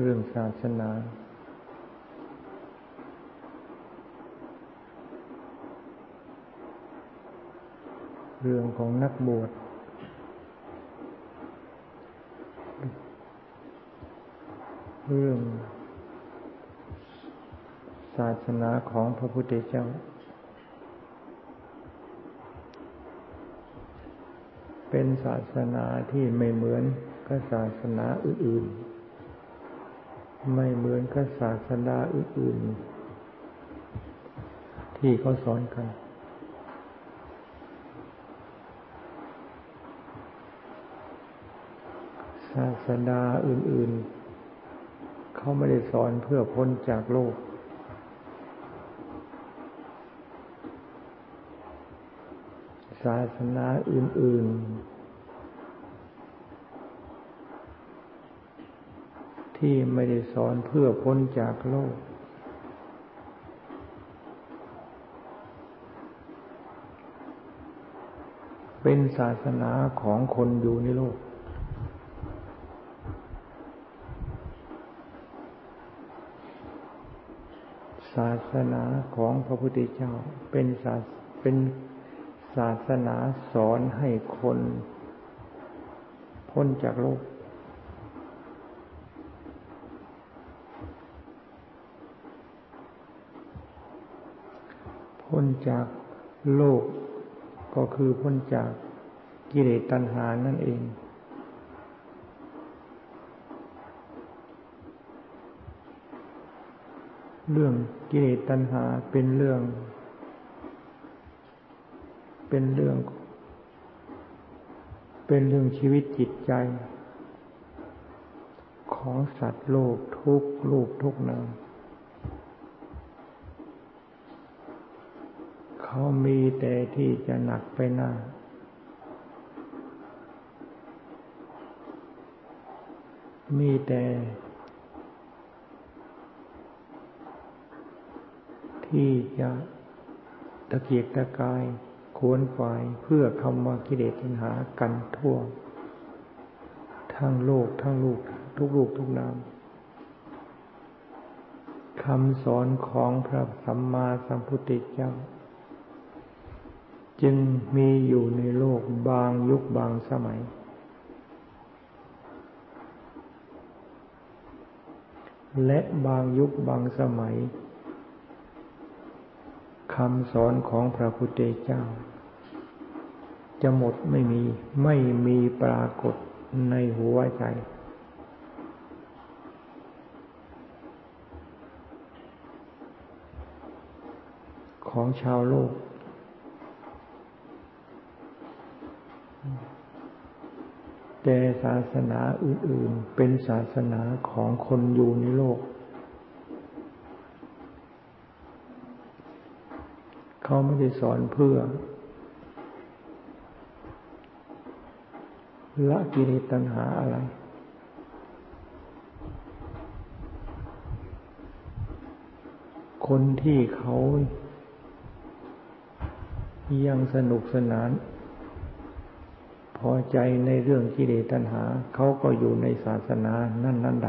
เรื่องศาสนา เรื่องของนักบวชเรื่องศาสนาของพระพุทธเจ้า เป็นศาสนาที่ไม่เหมือนกับศาสนาอื่นๆ ไม่เหมือนกับศาสนาอื่นๆ ที่เขาสอนกัน ศาสนาอื่นๆ เขาไม่ได้สอนเพื่อพ้นจากโลก ศาสนาอื่น ๆ ที่ไม่ได้สอนเพื่อพ้นจากโลก เป็นศาสนาของคนอยู่ในโลก ศาสนาของพระพุทธเจ้า เป็นศาสเป็นศาสนาสอนให้คน พ้นจากโลก พ้นจากโลก ก็คือพ้นจากกิเลสตัณหานั่นเอง เรื่องกิเลสตัณหาเป็นเรื่อง เป็นเรื่อง เป็นเรื่องชีวิตจิตใจ ของสัตว์โลกทุกลูกทุกนาม เขามีแต่ที่จะหนักไปหน้า มีแต่ที่จะตะเกียกตะกายขวนขวายเพื่อคำว่ากิเลสตัณหากันทั่ว ทั้งโลกทั้งลูกทุกลูกทุกนามคำสอนของพระสัมมาสัมพุทธเจ้า จึงมีอยู่ในโลกบางยุคบางสมัย และบางยุคบางสมัยคำสอนของพระพุทธเจ้า จะหมดไม่มีไม่มีปรากฏในหัวใจ ของชาวโลก แต่ศาสนาอื่น ๆ เป็นศาสนาของคนอยู่ในโลก เขาไม่ได้สอนเพื่อ ละกิเลสตัณหาอะไร คนที่เขายังสนุกสนาน อใจในเรื่องกิเลสตัณหา เขาก็อยู่ในศาสนานั่นนั่นใด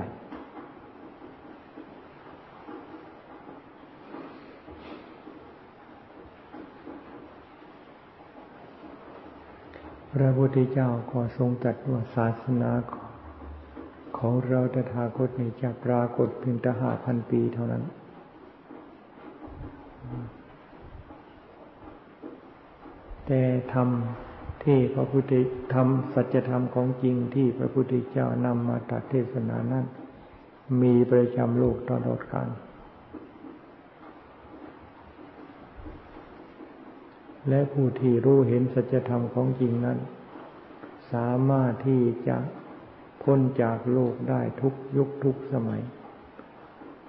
พระพุทธเจ้าก็ทรงตรัสว่าศาสนาของเราตถาคตนี้จะปรากฏเพียงแต่ห้าพันปีเท่านั้น แต่ธรรม ที่พระพุทธธรรมสัจธรรมของจริงที่พระพุทธเจ้านำมาตรัสเทศนานั้น มีประจำโลกตลอดกาลและผู้ที่รู้เห็นสัจธรรมของจริงนั้น สามารถที่จะพ้นจากโลกได้ทุกยุคทุกสมัย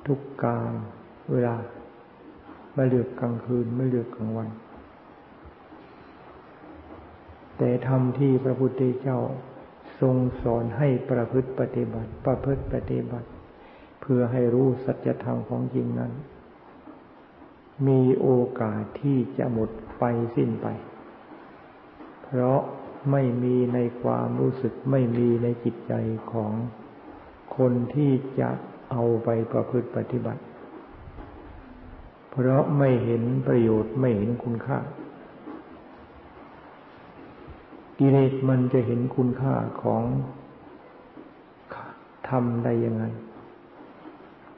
ทุกกาลเวลา ไม่เลือกกลางคืนไม่เลือกกลางวัน แต่ธรรมที่พระพุทธเจ้าทรงสอนให้ประพฤติปฏิบัติ ประพฤติปฏิบัติ เพื่อให้รู้สัจธรรมของจริงนั้น มีโอกาสที่จะหมดไปสิ้นไป เพราะไม่มีในความรู้สึกไม่มีในจิตใจของคนที่จะเอาไปประพฤติปฏิบัติ เพราะไม่เห็นประโยชน์ไม่เห็นคุณค่า กิเลสมันจะเห็นคุณค่าของทำได้ยังไง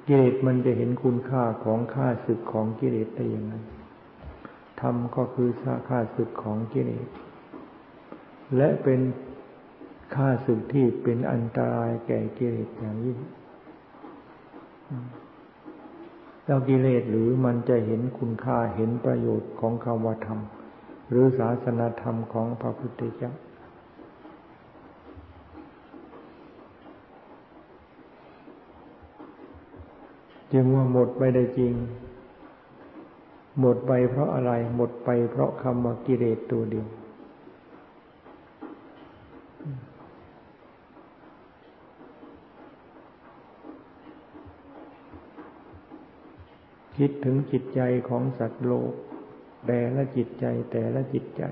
กิเลสมันจะเห็นคุณค่าของค่าศึกของกิเลสได้ยังไงธรรมก็คือค่าศึกของกิเลสและเป็นค่าศึกที่เป็นอันตรายแก่กิเลสอย่างยิ่งแล้วกิเลสหรือมันจะเห็นคุณค่าเห็นประโยชน์ของคำว่าธรรม หรือศาสนาธรรมของพระพุทธเจ้าจึงว่าหมดไปได้จริง หมดไปเพราะอะไร หมดไปเพราะคำว่ากิเลสตัวเดียว คิดถึงจิตใจของสัตว์โลก แต่ละจิตใจแต่ละจิตใจ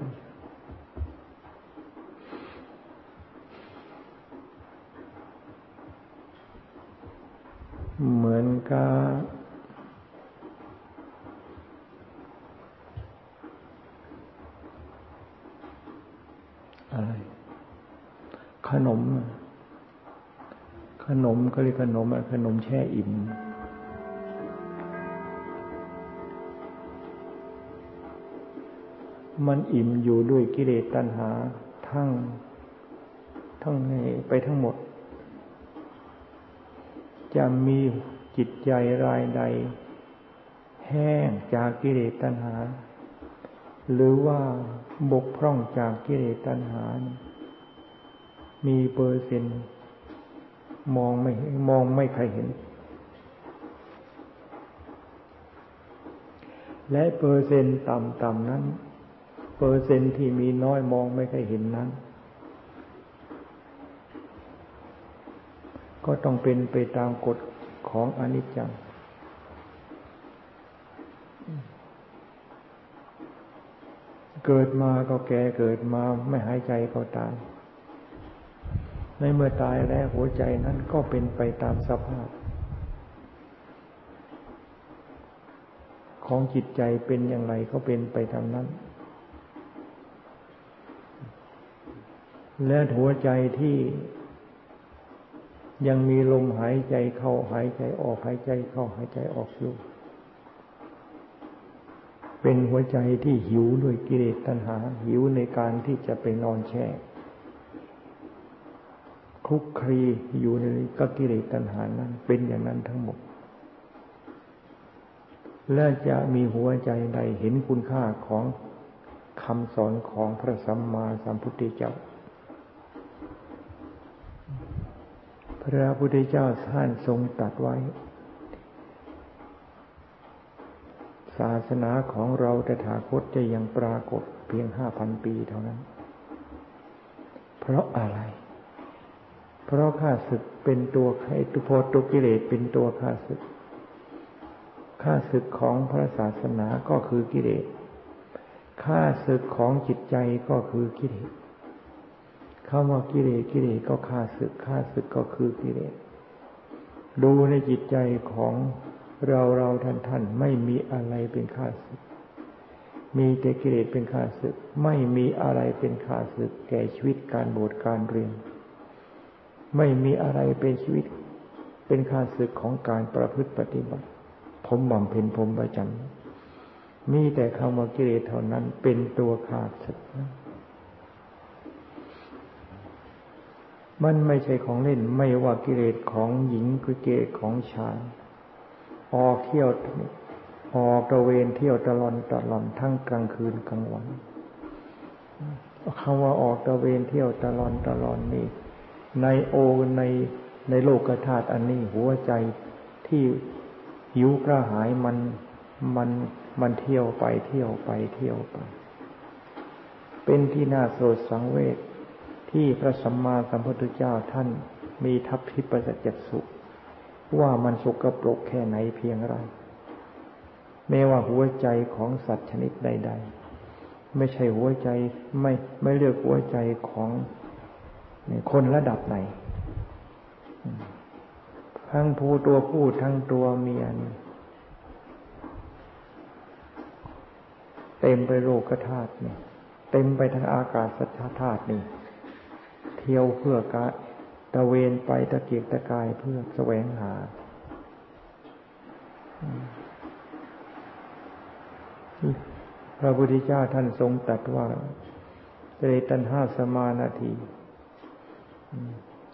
เหมือนกับอะไร ขนม ขนมก็เรียกขนมขนมแช่อิ่ม มันอิ่มอยู่ด้วยกิเลสตัณหา ทั้ง ทั้งในไปทั้งหมด จะมีจิตใจรายใด แห้งจากกิเลสตัณหา หรือว่าบกพร่องจากกิเลสตัณหา มีเปอร์เซ็นต์มองไม่มองไม่ใครเห็น และเปอร์เซ็นต์ต่ำๆนั้น เปอร์เซ็นที่มีน้อยมองไม่ค่อยเห็นนั้น ก็ต้องเป็นไปตามกฎของอนิจจังเกิดมาก็แก่เกิดมาไม่หายใจก็ตาย ในเมื่อตายแล้วหัวใจนั้นก็เป็นไปตามสภาพ ของจิตใจเป็นอย่างไรก็เป็นไปตามนั้น และหัวใจที่ยังมีลมหายใจเข้าหายใจออกหายใจเข้าหายใจออกอยู่ เป็นหัวใจที่หิวด้วยกิเลสตัณหา หิวในการที่จะไปนอนแช่คลุกคลีอยู่ในก็กิเลสตัณหานั้น เป็นอย่างนั้นทั้งหมด และจะมีหัวใจใดเห็นคุณค่าของคำสอนของพระสัมมาสัมพุทธเจ้า พระพุทธเจ้าท่านทรงตัดไว้ ศาสนาของเราแต่ถาคตจะยังปรากฏเพียงห้าพันปีเท่านั้น เพราะอะไร เพราะข้าศึกเป็นตัวใครตุโพตุกิเลสเป็นตัวข้าศึกข้าศึกของพระศาสนาก็คือกิเลสข้าศึกของจิตใจก็คือกิเลส คำว่ากิเลสกิเลสก็ฆ่าศึกฆ่าศึกก็คือกิเลสดูในจิตใจของเราเราท่านท่านไม่มีอะไรเป็นข้าศึก มีแต่กิเลสเป็นข้าศึก ไม่มีอะไรเป็นข้าศึก แก่ชีวิตการบวชการเรียน ไม่มีอะไรเป็นชีวิต เป็นข้าศึกของการประพฤติปฏิบัติ ผมบำเพ็ญผมประจำมีแต่คำว่ากิเลสเท่านั้นเป็นตัวขาศึกนะ มันไม่ใช่ของเล่นไม่ว่ากิเลสของหญิงคือกิเลสของชาย ออกเที่ยวออกตะเวนเที่ยวตลอนตลอนทั้งกลางคืนกลางวันคำว่าออกตะเวนเที่ยวตลอนตลอนนี่ในโอในในโลกธาตุอันนี้หัวใจที่หิวกระหายมันมันมันเที่ยวไปเที่ยวไปเที่ยวไป เป็นที่น่าโศกสังเวช ที่พระสัมมาสัมพุทธเจ้าท่านมีทัพทิปสัจจสุว่ามันสกปรกแค่ไหนเพียงไร แม้ว่าหัวใจของสัตว์ชนิดใด ๆ ไม่ใช่หัวใจไม่ไม่เลือกหัวใจของคนระดับไหน ทั้งผู้ตัวผู้ทั้งตัวเมียนเต็มไปโลกธาตุนี่เต็มไปทั้งอากาศสัจธาตุนี่ เที่ยวเพื่อกะตะเวนไปตะเกียกตะกายเพื่อแสวงหา พระพุทธเจ้าท่านทรงตรัสว่ากิเลสตัณหาสมานาที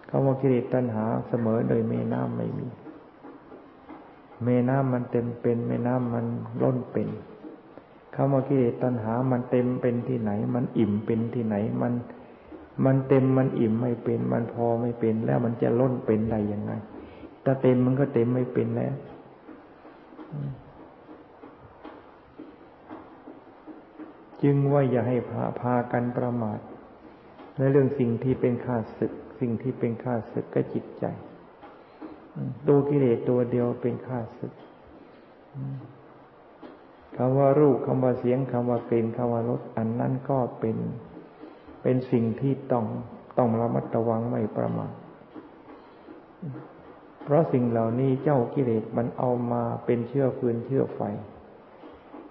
คำว่ากิเลสตัณหาเสมอโดยเมน้ำไม่มี เมน้ำมันเต็มเป็น เมน้ำมันล้นเป็นคำว่ากิเลสตัณหามันเต็มเป็นที่ไหน มันอิ่มเป็นที่ไหน มัน มันเต็มมันอิ่มไม่เป็น มันพอไม่เป็น แล้วมันจะล้นเป็นได้ยังไงถ้าเต็มมันก็เต็มไม่เป็นแล้วจึงว่าอย่าให้พาพากันประมาทในเรื่องสิ่งที่เป็นข้าศึก สิ่งที่เป็นข้าศึกก็จิตใจตัวกิเลสตัวเดียวเป็นข้าศึกคำว่ารูปคำว่าเสียงคำว่ากลิ่นคำว่ารสอันนั้นก็เป็น เป็นสิ่งที่ต้องต้องระมัดระวังไม่ประมาทเพราะสิ่งเหล่านี้เจ้ากิเลสมันเอามาเป็นเชื้อฟืนเชื้อไฟ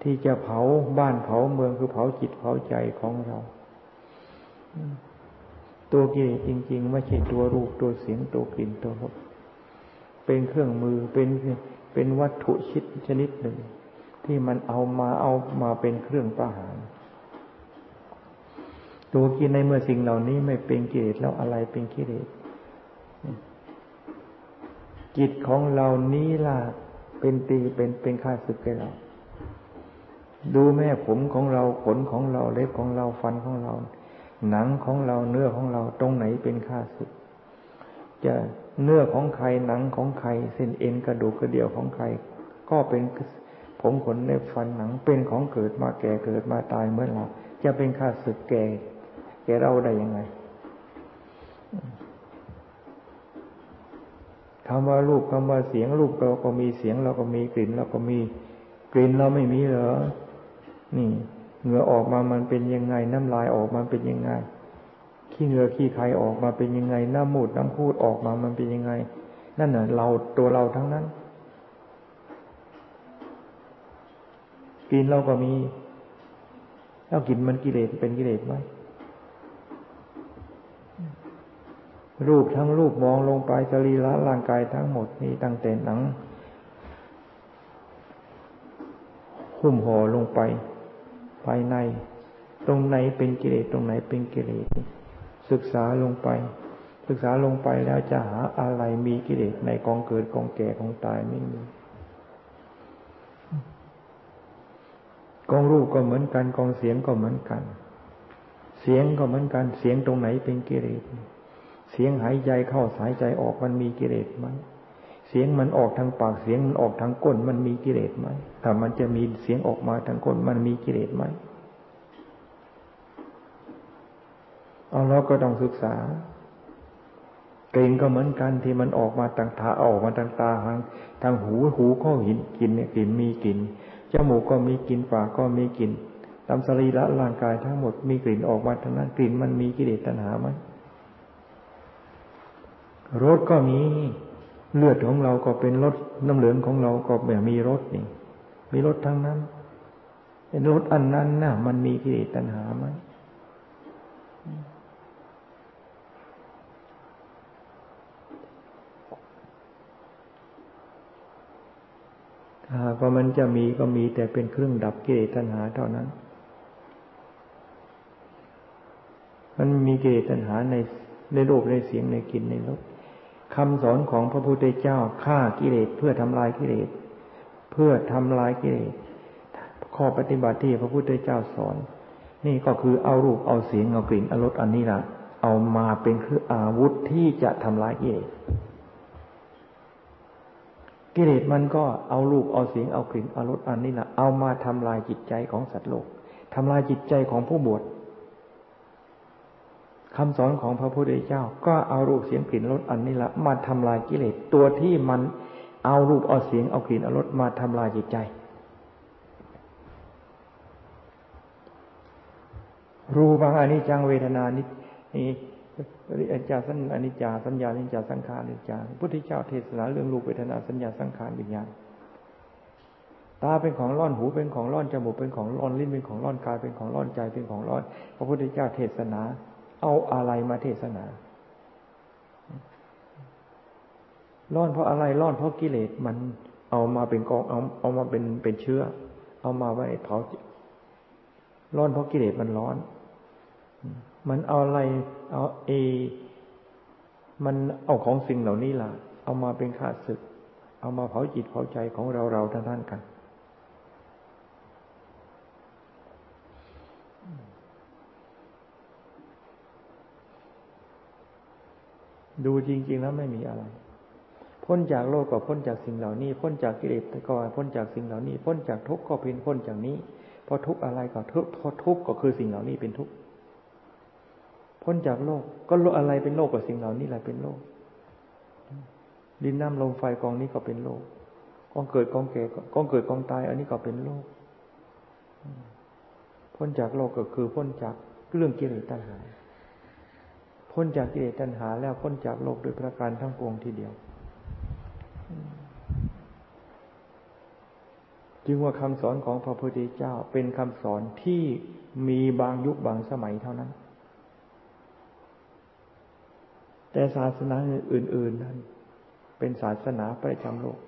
ที่จะเผาบ้านเผาเมืองคือเผาจิตเผาใจของเรา ตัวกิเลสจริง ๆ ไม่ใช่ตัวรูปตัวเสียงตัวกลิ่นตัวรสเป็นเครื่องมือเป็นเป็นวัตถุชิดชนิดหนึ่ง ที่มันเอามาเอามาเป็นเครื่องประหาร ตัวกินในเมื่อสิ่งเหล่านี้ไม่เป็นกิเลสแล้วอะไรเป็นกิเลสจิตของเรานี้ล่ะเป็นตีเป็นเป็นข้าศึกแก่เรา ดูแม่ผมของเราขนของเราเล็บของเราฟันของเรา หนังของเราเนื้อของเราตรงไหนเป็นข้าศึก จะเนื้อของใครหนังของใครเส้นเอ็นกระดูกกระเดี่ยวของใคร ก็เป็นผมขนเล็บฟันหนังเป็นของเกิดมาแก่เกิดมาตายเมื่อเราจะเป็นข้าศึกแก่ แก่เราได้ยังไงคำว่ารูปคำว่าเสียงรูปเราก็มีเสียงเราก็มีกลิ่นเราก็มีกลิ่นเราไม่มีเหรอ นี่เหงื่อออกมามันเป็นยังไง น้ำลายออกมาเป็นยังไง ขี้เหงื่อขี้ไขออกมาเป็นยังไง น้ำมูดน้ำพูดออกมามันเป็นยังไง นั่นน่ะ เราตัวเราทั้งนั้นกินเราก็มีแล้วกินมันกิเลสเป็นกิเลสไหม รูปทั้งรูปมองลงไปสรีระร่างกายทั้งหมดนี่ตั้งแต่หนังหุ้มห่อลงไป ภายใน ตรงไหนเป็นกิเลสตรงไหนเป็นกิเลสศึกษาลงไป ศึกษาลงไปแล้วจะหาอะไรมีกิเลสในกองเกิดกองแก่กองตายไม่มีกองรูปก็เหมือนกันกองเสียงก็เหมือนกัน เสียงก็เหมือนกันเสียงตรงไหนเป็นกิเลส เสียงหายใจเข้าสายใจออกมันมีกิเลสไหมเสียงมันออกทางปากเสียงมันออกทางก้น มันมีกิเลสไหมถ้ามันจะมีเสียงออกมาทางก้น มันมีกิเลสไหมเอาเราก็ต้องศึกษากลิ่นก็เหมือนกันที่มันออกมาทางตาออกมาทางตาทางทางหูหูก็หินกินเนี่ยกลิ่นมีกลิ่นจมูกก็มีกลิ่นปากก็มีกลิ่นตามสรีระร่างกายทั้งหมดมีกลิ่นออกมาทั้งนั้นกลิ่นมันมีกิเลสตัณหาไหม รสก็มีเลือดของเราก็เป็นรสน้ำเหลืองของเราก็แบบมีรสนี่ มีรสทั้งนั้นรสอันนั้นน่ะ มันมีกิเลสตัณหาไหมหากว่ามันจะมีก็มีแต่เป็นเครื่องดับกิเลสตัณหาเท่านั้น มันมีกิเลสตัณหาในในรูปในเสียงในกลิ่นในรส คำสอนของพระพุทธเจ้าฆ่ากิเลสเพื่อทำลายกิเลส เพื่อทำลายกิเลส ข้อปฏิบัติที่พระพุทธเจ้าสอน นี่ก็คือเอารูปเอาเสียงเอากลิ่นเอารสอันนี้ละเอามาเป็นคืออาวุธที่จะทำลายกิเลสกิเลสมันก็เอารูปเอาเสียงเอากลิ่นเอารสอันนี้แหละเอามาทำลายจิตใจของสัตว์โลกทำลายจิตใจของผู้บวช คำสอนของพระพุทธเจ้า ก็เอารูปเสียงกลิ่นรสอันนี้ละมาทำลายกิเลสตัวที่มันเอารูปเอาเสียงเอากลิ่นเอารสมาทำลายจิตใจ รูปังอนิจจังเวทนานินี่อนิจจาสัญอนิจจาสัญญาอนิจจาสังขารอนิจจาพุทธเจ้าเทศนาเรื่องรูปเวทนาสัญญาสังขารวิญญาณตาเป็นของร่อนหูเป็นของร่อนจมูกเป็นของร่อนลิ้นเป็นของร่อนกายเป็นของร่อนใจเป็นของร่อน พระพุทธเจ้าเทศนา เอาอะไรมาเทศนาร่อนเพราะอะไรร่อนเพราะกิเลสมันเอามาเป็นกองเอาเอามาเป็นเป็นเชื้อ เอามาไว้เผาร้อนเพราะกิเลสมันร้อน มันเอาอะไร เอาเอ มันเอาของสิ่งเหล่านี้ล่ะ เอามาเป็นข้าศึก เอามาเผาจิตเผาใจของเราเราท่านท่านกัน ดูจริง ๆ แล้วไม่มีอะไร พ้นจากโลกก็พ้นจากสิ่งเหล่านี้ พ้นจากกิเลสก็พ้นจากสิ่งเหล่านี้ พ้นจากทุกข์ก็เป็นพ้นจากนี้พอทุกข์อะไรก็ทุกข์พอทุกข์ก็คือสิ่งเหล่านี้เป็นทุกข์พ้นจากโลก ก็โลกอะไรเป็นโลกกับสิ่งเหล่านี้แหละเป็นโลก ดินน้ำลมไฟกองนี้ก็เป็นโลกกองเกิดกองแก่กองเกิดกองตาย อันนี้ก็เป็นโลก พ้นจากโลกก็คือพ้นจากเรื่องกิเลสตัณหา พ้นจากกิเลสตัณหา แล้วพ้นจากโลกโดยประการทั้งปวงทีเดียว จึงว่าคำสอนของพระพุทธเจ้าเป็นคำสอนที่มีบางยุคบางสมัยเท่านั้น แต่ศาสนาอื่น ๆนั้น เป็นศาสนาประจำโลก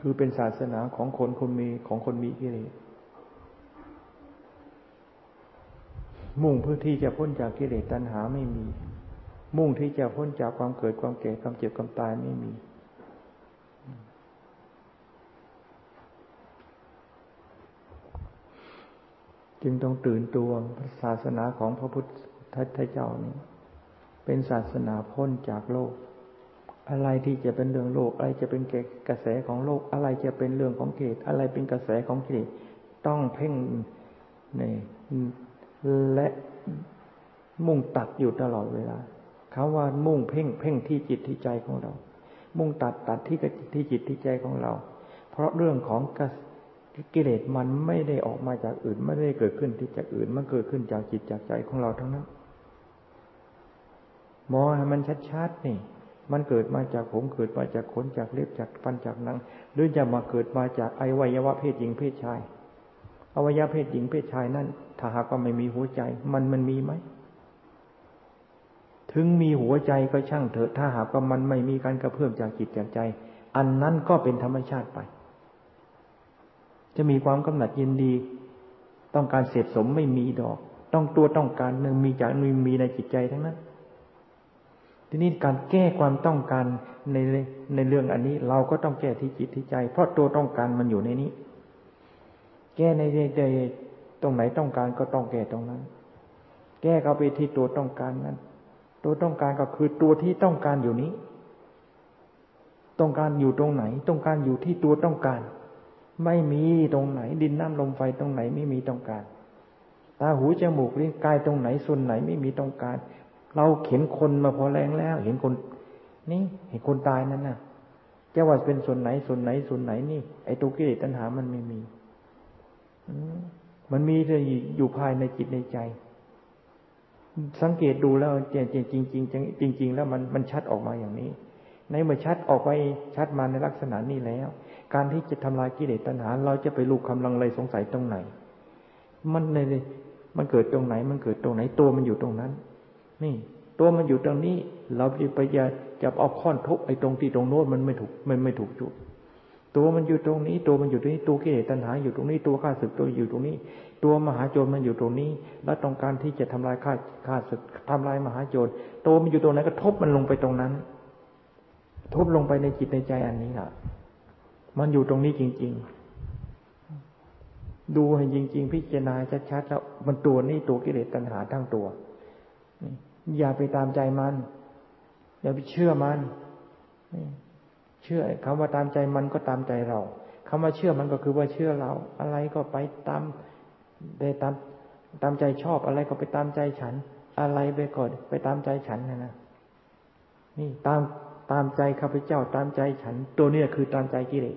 คือเป็นศาสนาของคนคนมีของคนมีกิเลส มุ่งเพื่อที่จะพ้นจากกิเลสตัณหาไม่มี มุ่งที่จะพ้นจากความเกิดความแก่ความเจ็บความตายไม่มี จึงต้องตื่นตัวศาสนาของพระพุทธเจ้านี้ เป็นศาสนาพ้นจากโลก อะไรที่จะเป็นเรื่องโลก อะไรจะเป็นกระแสของโลก อะไรจะเป็นเรื่องของเกตอะไรเป็นกระแสของเกตต้องเพ่งใน และมุ่งตัดอยู่ตลอดเวลาคำว่ามุ่งเพ่งเพ่งที่จิตที่ใจของเรา มุ่งตัดตัดที่ที่จิตที่ใจของเรา เพราะเรื่องของกิเลสมันไม่ได้ออกมาจากอื่น ไม่ได้เกิดขึ้นที่จากอื่น มันเกิดขึ้นจากจิตจากใจของเราทั้งนั้นมองให้มันชัดๆนี่ มันเกิดมาจากผมเกิดมาจากขนจากเล็บจากฟันจากหนัง หรือจะมาเกิดมาจากไอวัยวะเพศหญิงเพศชาย อวัยวะเพศหญิงเพศชายนั่นถ้าหากว่าไม่มีหัวใจ มันมันมีไหม ถึงมีหัวใจก็ช่างเถอะ ถ้าหากว่ามันไม่มีการกระเพื่อมจากจิตจากใจ อันนั้นก็เป็นธรรมชาติไป จะมีความกำหนัดยินดี ต้องการเสพสมไม่มีดอก ต้องตัวต้องการหนึ่งมีจากมีมีในจิตใจทั้งนั้น ทีนี้การแก้ความต้องการในในเรื่องอันนี้ เราก็ต้องแก้ที่จิตที่ใจ เพราะตัวต้องการมันอยู่ในนี้ แก้ในใจตรงไหนต้องการก็ต้องแก้ตรงนั้น แก้เข้าไปที่ตัวต้องการนั้น ตัวต้องการก็คือตัวที่ต้องการอยู่นี้ ต้องการอยู่ตรงไหน ต้องการอยู่ที่ตัวต้องการ ไม่มีตรงไหน ดินน้ำลมไฟตรงไหนไม่มีต้องการ ตาหูจมูกลิ้นกายตรงไหนส่วนไหนไม่มีต้องการ เราเห็นคนมาพอแรงแล้ว เห็นคน นี่ เห็นคนตายนั่นน่ะจะว่าเป็นส่วนไหนส่วนไหนส่วนไหนนี่ไอ้ตัวกิเลสตัณหามันไม่มี มันมีแต่อยู่ภายในจิตในใจ สังเกตดูแล้วจริงจริงจริงจริงจริงแล้วมันมันชัดออกมาอย่างนี้ ในเมื่อชัดออกไปชัดมาในลักษณะนี้แล้ว การที่จะทำลายกิเลสตัณหา เราจะไปลูกคำลังเลยสงสัยตรงไหน มันในมันเกิดตรงไหน มันเกิดตรงไหนตัวมันอยู่ตรงนั้น นี่ ตัวมันอยู่ตรงนี้ เราจะไปจะจะเอาค้อนทุบไอ้ตรงที่ตรงโน้นมันไม่ถูกมันไม่ถูกจุด ตัวมันอยู่ตรงนี้ ตัวมันอยู่ตรงนี้ตัวกิเลสตัณหาอยู่ตรงนี้ตัวข้าศึกตัวอยู่ตรงนี้ ตัวมหาโจรมันอยู่ตรงนี้ และต้องการที่จะทำลายข้าข้าศึกทำลายมหาโจรตัวมันอยู่ตรงไหนก็ทบมันลงไปตรงนั้น ทบลงไปในจิตในใจอันนี้ล่ะ มันอยู่ตรงนี้จริง ๆ ดูให้จริง ๆ พิจารณาชัดๆแล้วมันตัวนี้ตัวกิเลสตัณหาทั้งตัวอย่าไปตามใจมัน อย่าไปเชื่อมัน เชื่อคำว่าตามใจมันก็ตามใจเราคำว่าเชื่อมันก็คือว่าเชื่อเรา อะไรก็ไปตามได้ตามตามใจชอบอะไรก็ไปตามใจฉัน อะไรไปก่อนไปตามใจฉันนะนะนี่ตามตามใจข้าพเจ้าตามใจฉัน ตัวนี้คือตามใจกิเลส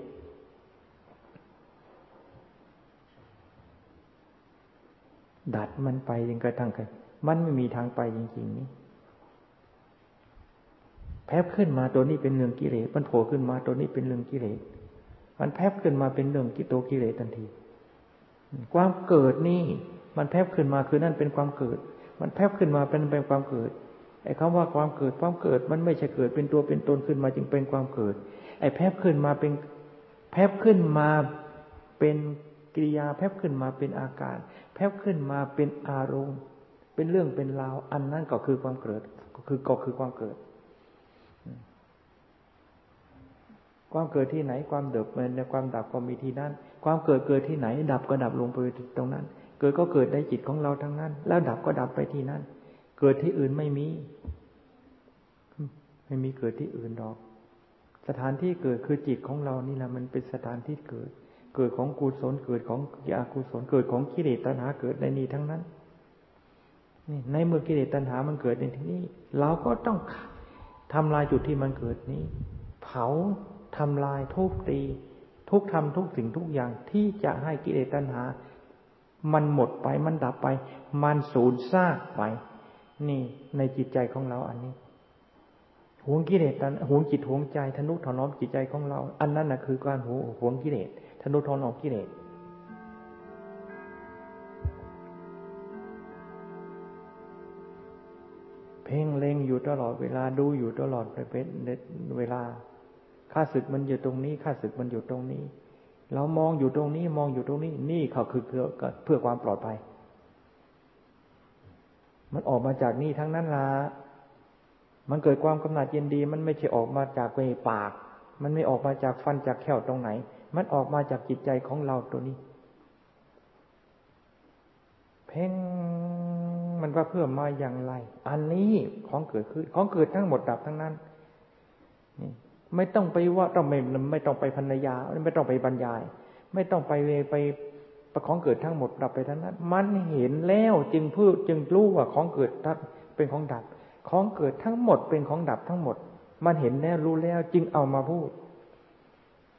ดัดมันไปยังกระทั่งกันมันไม่มีทางไปจริงๆนี่ แพบขึ้นมาตัวนี้เป็นเรื่องกิเลสมันโผล่ขึ้นมาตัวนี้เป็นเรื่องกิเลสมันแพบขึ้นมาเป็นเรื่องกิโตกิเลสทันที ความเกิดนี่ มันแพบขึ้นมาคือนั่นเป็นความเกิด มันแพบขึ้นมาเป็นเป็นความเกิดไอ้คำว่าความเกิดความเกิด มันไม่ใช่เกิดเป็นตัวเป็นตนขึ้นมาจึงเป็นความเกิด ไอ้แพบขึ้นมาเป็นแพบขึ้นมาเป็นกิริยาแพบขึ้นมาเป็นอาการ แพบขึ้นมาเป็นอารมณ์ เป็นเรื่องเป็นราว อันนั้นก็คือความเกิดก็คือก็คือความเกิด ความเกิดที่ไหนความเดับในความดับก็มีที่นั่น ความเกิดเกิดที่ไหน ดับก็ดับลงไปตรงนั้น เกิดก็เกิดในจิตของเราทั้งนั้น แล้วดับก็ดับไปที่นั่น เกิดที่อื่นไม่มี ไม่มีเกิดที่อื่นหรอก สถานที่เกิดคือจิตของเรานี่แหละมันเป็นสถานที่เกิด เกิดของกุศลเกิดของอกุศลเกิดของกิเลสตัณหาเกิดในนี้ทั้งนั้นนี่ในเมื่อกิเลสตัณหามันเกิดในที่นี้ เราก็ต้องทำลายจุดที่มันเกิดนี้ เผา ทำลายทุบตี ทุกทำทุกสิ่งทุกอย่างที่จะให้กิเลสตัณหา มันหมดไปมันดับไป มันสูญซากไป นี่ในจิตใจของเราอันนี้หวงกิเลสตันหวงจิตหวงใจทนุถนอมจิตใจของเรา อันนั้นนะคือการหวงหวงกิเลสทนุถนอมกิเลสเพ่งเล็งอยู่ตลอดเวลาดูอยู่ตลอดไปเป็นเวลา ข้าศึกมันอยู่ตรงนี้ข้าศึกมันอยู่ตรงนี้ เรามองอยู่ตรงนี้มองอยู่ตรงนี้ นี่เขาคือเพื่อเพื่อความปลอดภัย มันออกมาจากนี่ทั้งนั้นละมันเกิดความกำหนัดเย็นดี มันไม่ใช่ออกมาจากเวปาก มันไม่ออกมาจากฟันจากแขวตรงไหน มันออกมาจากจิตใจของเราตัวนี้ เพ่งมันว่าเพื่อมาอย่างไร อันนี้ของเกิดขึ้น ของเกิดทั้งหมดดับทั้งนั้นนี่ ไม่ต้องไปว่าต้องไม่ไม่ต้องไปพันยา ไม่ต้องไปบรรยาย ไม่ต้องไปไปประของเกิดทั้งหมดดับไปทั้งนั้น มันเห็นแล้วจึงพูดจึงรู้ว่าของเกิดทัเป็นของดับ ของเกิดทั้งหมดเป็นของดับทั้งหมด มันเห็นแล้วรู้แล้วจึงเอามาพูด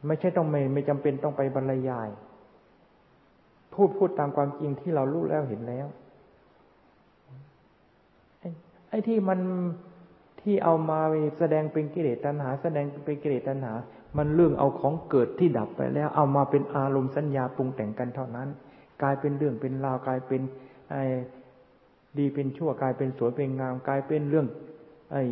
ไม่ใช่ต้องไม่ไม่จำเป็นต้องไปบรรยาย พูดพูดตามความจริงที่เรารู้แล้วเห็นแล้วไอ้ที่มัน ที่เอามาแสดงเป็นกิเลสตัณหา แสดงเป็นกิเลสตัณหา มันเรื่องเอาของเกิดที่ดับไปแล้วเอามาเป็นอารมณ์สัญญาปรุงแต่งกันเท่านั้น กลายเป็นเรื่องเป็นราวกลายเป็นไอ้ดีเป็นชั่วกลายเป็นสวยเป็นงามกลายเป็นเรื่อง ไอ้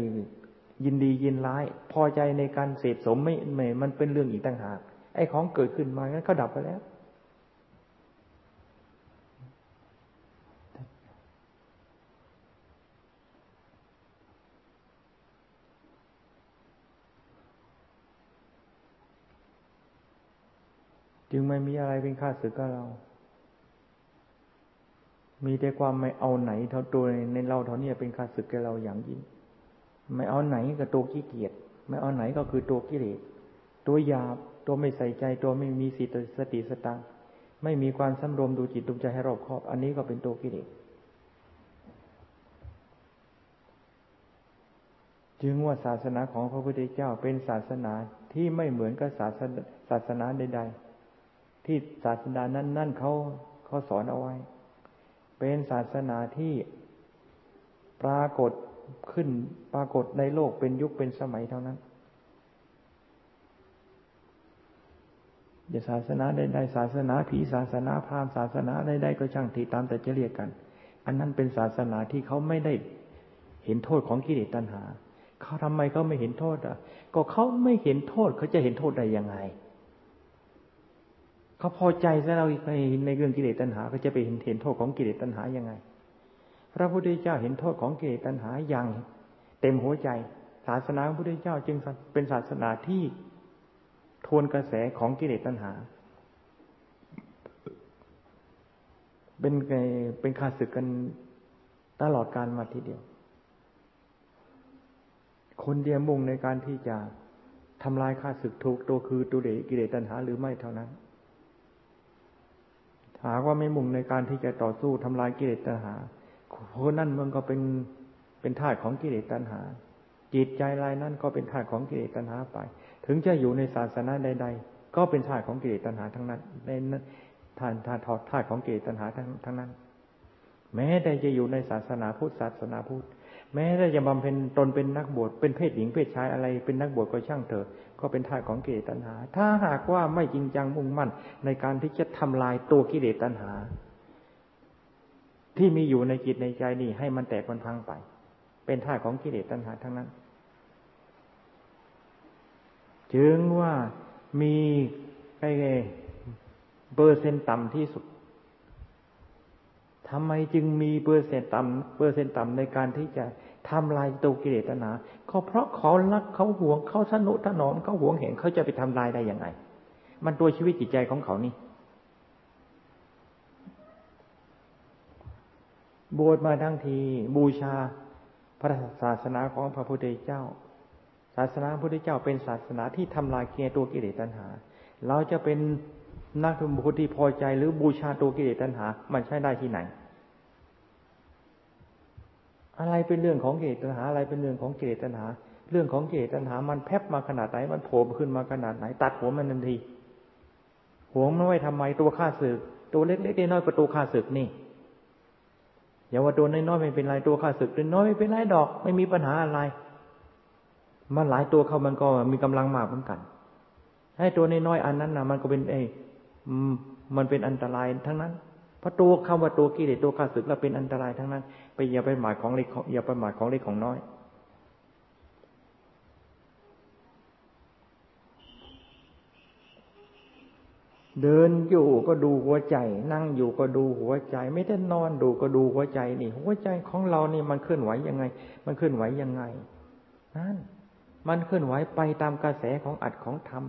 ยินดียินร้าย พอใจในการเสพสมไม่ไม่มันเป็นเรื่องอีกต่างหากไอ้ของเกิดขึ้นมางั้นเขาดับไปแล้ว จึงไม่มีอะไรเป็นค่าศึกกับเรา มีแต่ความไม่เอาไหนเท่าตัวในเราเท่านี้เป็นค่าศึกกับเราอย่างยิ่ง ไม่เอาไหนก็ตัวขี้เกียจ ไม่เอาไหนก็คือตัวกิเลส ตัวหยาบ ตัวไม่ใส่ใจ ตัวไม่มีสติสติสตังไม่มีความสำรวมดูจิตดูใจให้รอบคอบ อันนี้ก็เป็นตัวกิเลส จึงว่าศาสนาของพระพุทธเจ้าเป็นศาสนาที่ไม่เหมือนกับศาสนาศาสนาใดๆ ที่ศาสนานั้นนั่นเขาเขาสอนเอาไว้ เป็นศาสนาที่ปรากฏขึ้นปรากฏในโลกเป็นยุคเป็นสมัยเท่านั้นอย่าศาสนาใดๆศาสนาผีศาสนาพราหมณ์ศาสนาใดๆก็ช่างที่ตามแต่จะเรียกกัน อันนั้นเป็นศาสนาที่เขาไม่ได้เห็นโทษของกิเลสตัณหา เขาทำไมเขาไม่เห็นโทษอะ ก็เขาไม่เห็นโทษเขาจะเห็นโทษได้ยังไง เขาพอใจซะเราในในเรื่องกิเลสตัณหาเขาจะไปเห็นเห็นโทษของกิเลสตัณหายังไง พระพุทธเจ้าเห็นโทษของกิเลสตัณหาอย่างเต็มหัวใจ ศาสนาของพระพุทธเจ้าจึงเป็นศาสนาที่ทวนกระแสของกิเลสตัณหา เป็นไงเป็นขาดศึกกันตลอดการมาทีเดียว คนเดียวมุ่งในการที่จะทำลายข้าศึกถูกตัวคือตัวเดกิเลสตัณหาหรือไม่เท่านั้น หากว่าไม่มุ่งในการที่จะต่อสู้ทำลายกิเลสตัณหาคนนั่นมันก็เป็นเป็นธาตุของกิเลสตัณหา จิตใจรายนั้นก็เป็นธาตุของกิเลสตัณหาไป ถึงจะอยู่ในศาสนาใด ๆ ก็เป็นธาตุของกิเลสตัณหาทั้งนั้นในธาตุธาตุธาตุของกิเลสตัณหาทั้งทั้งนั้น แม้แต่จะอยู่ในศาสนาพุทธศาสนาพุทธ แม้แต่จะบำเพ็ญตนเป็นนักบวชเป็นเพศหญิงเพศชายอะไรเป็นนักบวชก็ช่างเถอะก็เป็นท่าของกิเลสตัณหา ถ้าหากว่าไม่จริงจังมุ่งมั่น ในการที่จะทำลายตัวกิเลสตัณหา ที่มีอยู่ในจิตในใจนี่ให้มันแตกมันพังไป เป็นท่าของกิเลสตัณหาทั้งนั้นจึงว่ามีไอ้เปอร์เซ็นต์ต่ำที่สุด ทำไมจึงมีเปอร์เซ็นต์ต่ำเปอร์เซ็นต์ต่ำในการที่จะทำลายตัวกิเลสตัณหาเขาเพราะเขารักเขาหวงเขาสนุถนอมเขาหวงเห็นเขาจะไปทำลายได้ยังไง มันตัวชีวิตจิตใจของเขานี่บวชมาทั้งทีบูชาพระศาสนาของพระพุทธเจ้า ศาสนาพระพุทธเจ้าเป็นศาสนาที่ทำลายเกียตัวกิเลสตัณหา เราจะเป็น นักบุคที่พอใจหรือบูชาตัวกิเลสตัณหา มันใช้ได้ที่ไหน อะไรเป็นเรื่องของกิเลสตัณหา อะไรเป็นเรื่องของกิเลสตัณหา เรื่องของกิเลสตัณหา มันแพบมาขนาดไหน มันโผล่ขึ้นมาขนาดไหน ตัดหัวมันทันทีหัวมันไว้ทำไมตัวข้าศึก ตัวเล็กๆน้อยๆประตูข้าศึกนี่อย่าว่าตัวน้อยๆไม่เป็นไรตัวข้าศึกตัวน้อยไม่เป็นไรดอก ไม่มีปัญหาอะไรมันหลายตัวเข้ามันก็มีกำลังมากเหมือนกันให้ตัวน้อยๆอันนั้นนะมันก็เป็นเอ มันเป็นอันตรายทั้งนั้น เพราะตัวคำว่าตัวกิเลสตัวข้าศึกเราเป็นอันตรายทั้งนั้น ไปอย่าไปหมายของเล็กอย่าไปหมายของเล็กของน้อย เดินอยู่ก็ดูหัวใจ นั่งอยู่ก็ดูหัวใจ ไม่ได้นอนดูก็ดูหัวใจนี่ หัวใจของเรานี่มันเคลื่อนไหวยังไง มันเคลื่อนไหวยังไงนั่นมันเคลื่อนไหวไปตามกระแสของอัดของธรรม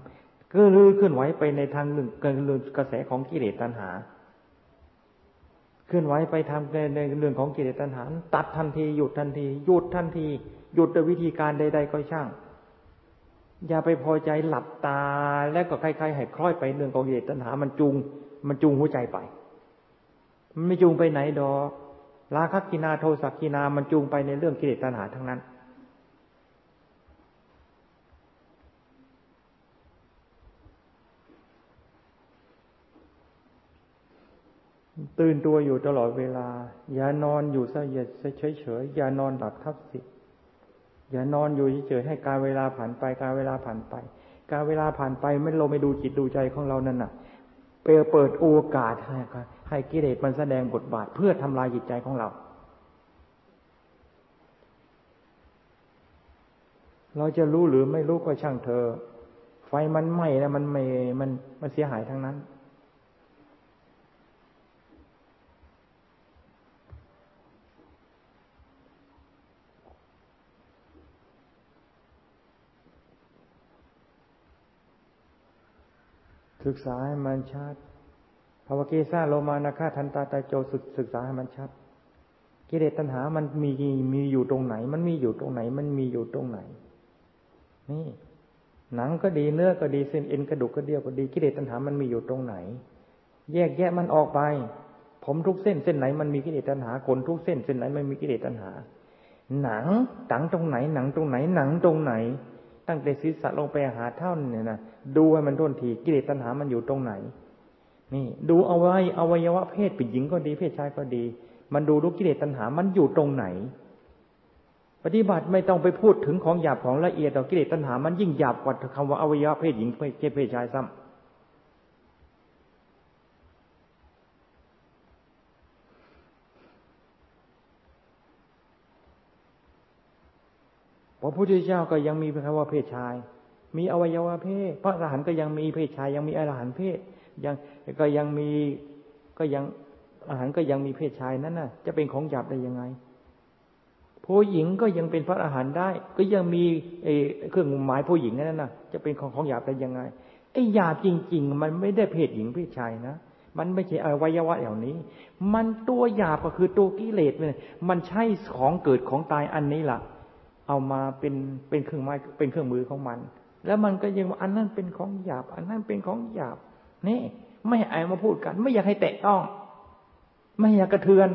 ก็ลือเคลื่อนไหวไปในทางหนึ่งกระแสของกิเลสตัณหา เคลื่อนไหวไปทำในเรื่องของกิเลสตัณหา ตัดทันทีหยุดทันทีหยุดทันทีหยุดโดยวิธีการใด ๆ ก็ช่าง อย่าไปพอใจหลับตาแล้วก็ใครๆให้คล้อยไปเรื่องของกิเลสตัณหา มันจูง มันจูงหัวใจไปมันไม่จูงไปไหนดอกราคะกินาโทสักกินา มันจูงไปในเรื่องกิเลสตัณหาทั้งนั้น ตื่นตัวอยู่ตลอดเวลา อย่านอนอยู่ซะอย่าเฉยเฉยอย่านอนหลับทับสิอย่านอนอยู่เฉยให้การเวลาผ่านไป การเวลาผ่านไป การเวลาผ่านไปไม่เราไม่ดูจิตดูใจของเรานั่นน่ะเปิดเปิดโอกาสให้ให้กิเลสมันแสดงบทบาทเพื่อทำลายจิตใจของเรา เราจะรู้หรือไม่รู้ก็ช่างเธอ ไฟมันไหม้แล้วมันไม่มันมันเสียหายทั้งนั้น ศึกษาให้มันชัดภาวเกซาโลมานาคาทันตาตาโจศึกศึกษาให้มันชัด กิเลสตัณหามันมีมีอยู่ตรงไหน มันมีอยู่ตรงไหน มันมีอยู่ตรงไหน นี่ หนังก็ดีเนื้อก็ดีเส้นเอ็นกระดูกกระเดี่ยวก็ดีกิเลสตัณหามันมีอยู่ตรงไหน แยกแยะมันออกไป ผมทุกเส้นเส้นไหน มันมีกิเลสตัณหาขนทุกเส้นเส้นไหนมันมีกิเลสตัณหา หนังตังตรงไหน หนังตรงไหน หนังตรงไหน ตั้งแต่ศีรษะลงไปหาเท่าเนี่ยนะดูให้มันท่นทีกิเลสตัณหามันอยู่ตรงไหน นี่ ดูเอาไว้อวัยวะเพศเป็นหญิงก็ดีเพศชายก็ดี มันดูดูกิเลสตัณหามันอยู่ตรงไหน ปฏิบัติไม่ต้องไปพูดถึงของหยาบของละเอียดต่อกิเลสตัณหามันยิ่งหยาบกว่าคำว่าอวัยวะเพศหญิงเพศชายซ้ำ พระพุทธเจ้าก็ยังมีคำว่าเพศชาย มีอวัยวะเพศ พระอรหันต์ก็ยังมีเพศชาย ยังมีอรหันต์เพศ ยังก็ยังมีก็ยังอาหารก็ยังมีเพศชายนั้นน่ะ จะเป็นของหยาบได้ยังไงผู้หญิงก็ยังเป็นพระอาหารได้ ก็ยังมีเครื่องหมายผู้หญิงนั่นน่ะ จะเป็นของของหยาบได้ยังไงไอ้หยาบจริง ๆ มันไม่ได้เพศหญิงเพศชายนะมันไม่ใช่อวัยวะเอย่านี้ มันตัวหยาบก็คือตัวกิเลสเลยมันใช่ของเกิดของตายอันนี้ล่ะ เอามาเป็นเป็นเครื่องไม้เป็นเครื่องมือของมัน แล้วมันก็ยังว่าอันนั้นเป็นของหยาบ อันนั้นเป็นของหยาบนี่ไม่ให้มาพูดกัน ไม่อยากให้แตะต้อง ไม่อยากกระเทือน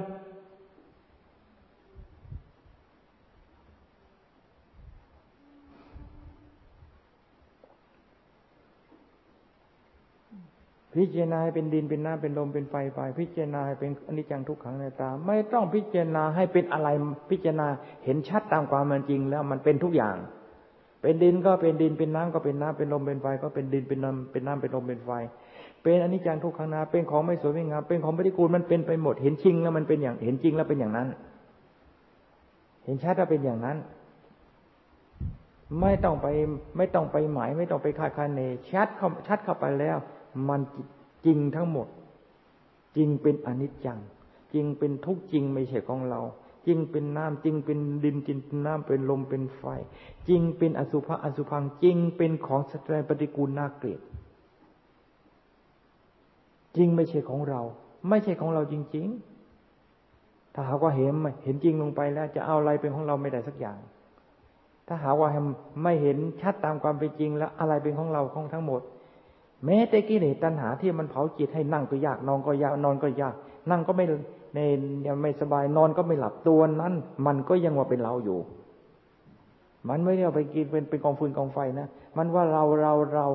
พิจารณาเป็นดินเป็นน้ำเป็นลมเป็นไฟไป พิจารณาเป็นอนิจจังทุกขังในตา ไม่ต้องพิจารณาให้เป็นอะไรพิจารณาเห็นชัดตามความเป็นจริง แล้วมันเป็นทุกอย่าง เป็นดินก็เป็นดินเป็นน้ำก็เป็นน้ำเป็นลมเป็นไฟก็เป็นดินเป็นน้ำเป็นน้ำเป็นลมเป็นไฟ เป็นอนิจจังทุกขังนาเป็นของไม่สวยไม่งามเป็นของปฏิกูลมันเป็นไปหมด เห็นจริงแล้วมันเป็นอย่างเห็นจริงแล้วเป็นอย่างนั้น เห็นชัดแล้วเป็นอย่างนั้นไม่ต้องไปไม่ต้องไปหมาย ไม่ต้องไปคาดคะเนชัดเข้าชัดเข้าไปแล้ว มันจริงทั้งหมด จริงเป็นอนิจจัง จริงเป็นทุกจริงไม่ใช่ของเรา จริงเป็นน้ำจริงเป็นดินจริงเป็นน้ำเป็นลมเป็นไฟ จริงเป็นอสุภะอสุพังจริงเป็นของสตรปฏิกูลน่าเกลียดจริงไม่ใช่ของเรา ไม่ใช่ของเราจริง ๆ ถ้าหากว่าเห็นเห็นจริงลงไปแล้ว จะเอาอะไรเป็นของเราไม่ได้สักอย่าง ถ้าหากว่าไม่เห็นชัดตามความเป็นจริงแล้วอะไรเป็นของเราของทั้งหมด แม้แต่กิเลสตัณหาที่มันเผาจิตให้นั่งก็ยากนอนก็ยากนอนก็ยาก นั่งก็ไม่ในไม่สบายนอนก็ไม่หลับตัวนั้น มันก็ยังว่าเป็นเราอยู่ มันไม่ได้เอาไปกินเป็นเป็นกองฟืนกองไฟนะมันว่าเราเราเรา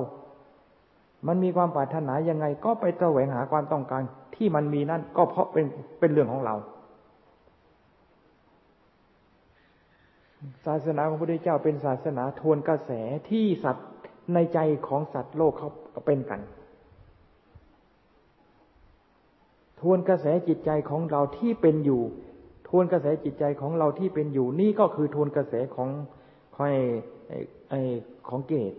มันมีความปรารถนายังไง ก็ไปแสวงหาความต้องการ ที่มันมีนั่นก็เพราะเป็นเป็นเรื่องของเราศาสนาของพระพุทธเจ้าเป็นศาสนาทวนกระแสที่สัตว์ในใจของสัตว์โลกเขา เป็นกัน ทวนกระแสจิตใจของเราที่เป็นอยู่ ทวนกระแสจิตใจของเราที่เป็นอยู่ นี่ก็คือทวนกระแสของของไอของกิเลส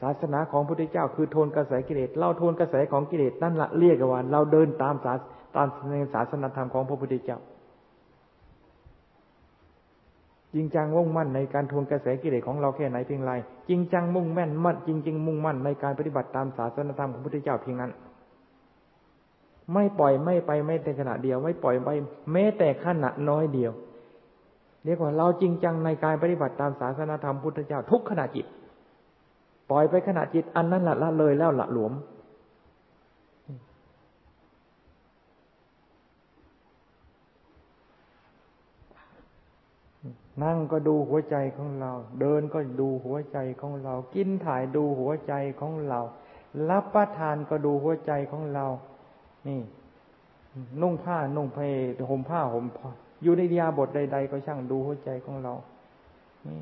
ศาสนาของพระพุทธเจ้า คือทวนกระแสกิเลสเราทวนกระแสของกิเลสนั่นละเรียกว่า เราเดินตามศาสตามในศาสนาธรรมของพระพุทธเจ้า จริงจังมุ่งมั่นในการทวงกระแสกิเลสของเราแค่ไหนเพียงไรจริงจังมุ่งแม่นมั่นจริงจริงมุ่งมั่นในการปฏิบัติตามศาสนธรรมของพระพุทธเจ้าเพียงนั้น ไม่ปล่อยไม่ไปไม่แต่ขณะเดียว ไม่ปล่อยไปแม้แต่ขณะน้อยเดียวเรียกว่าเราจริงจังในการปฏิบัติตามศาสนธรรมพุทธเจ้าทุกขณะจิต ปล่อยไปขณะจิตอันนั้นละละเลยแล้วละหลวม นั่งก็ดูหัวใจของเรา เดินก็ดูหัวใจของเรา กินถ่ายดูหัวใจของเรา รับประทานก็ดูหัวใจของเรา นี่ นุ่งผ้านุ่งเพห่มผ้าห่มผ้าอยู่ในยาบทใด ๆ ก็ช่างดูหัวใจของเรา นี่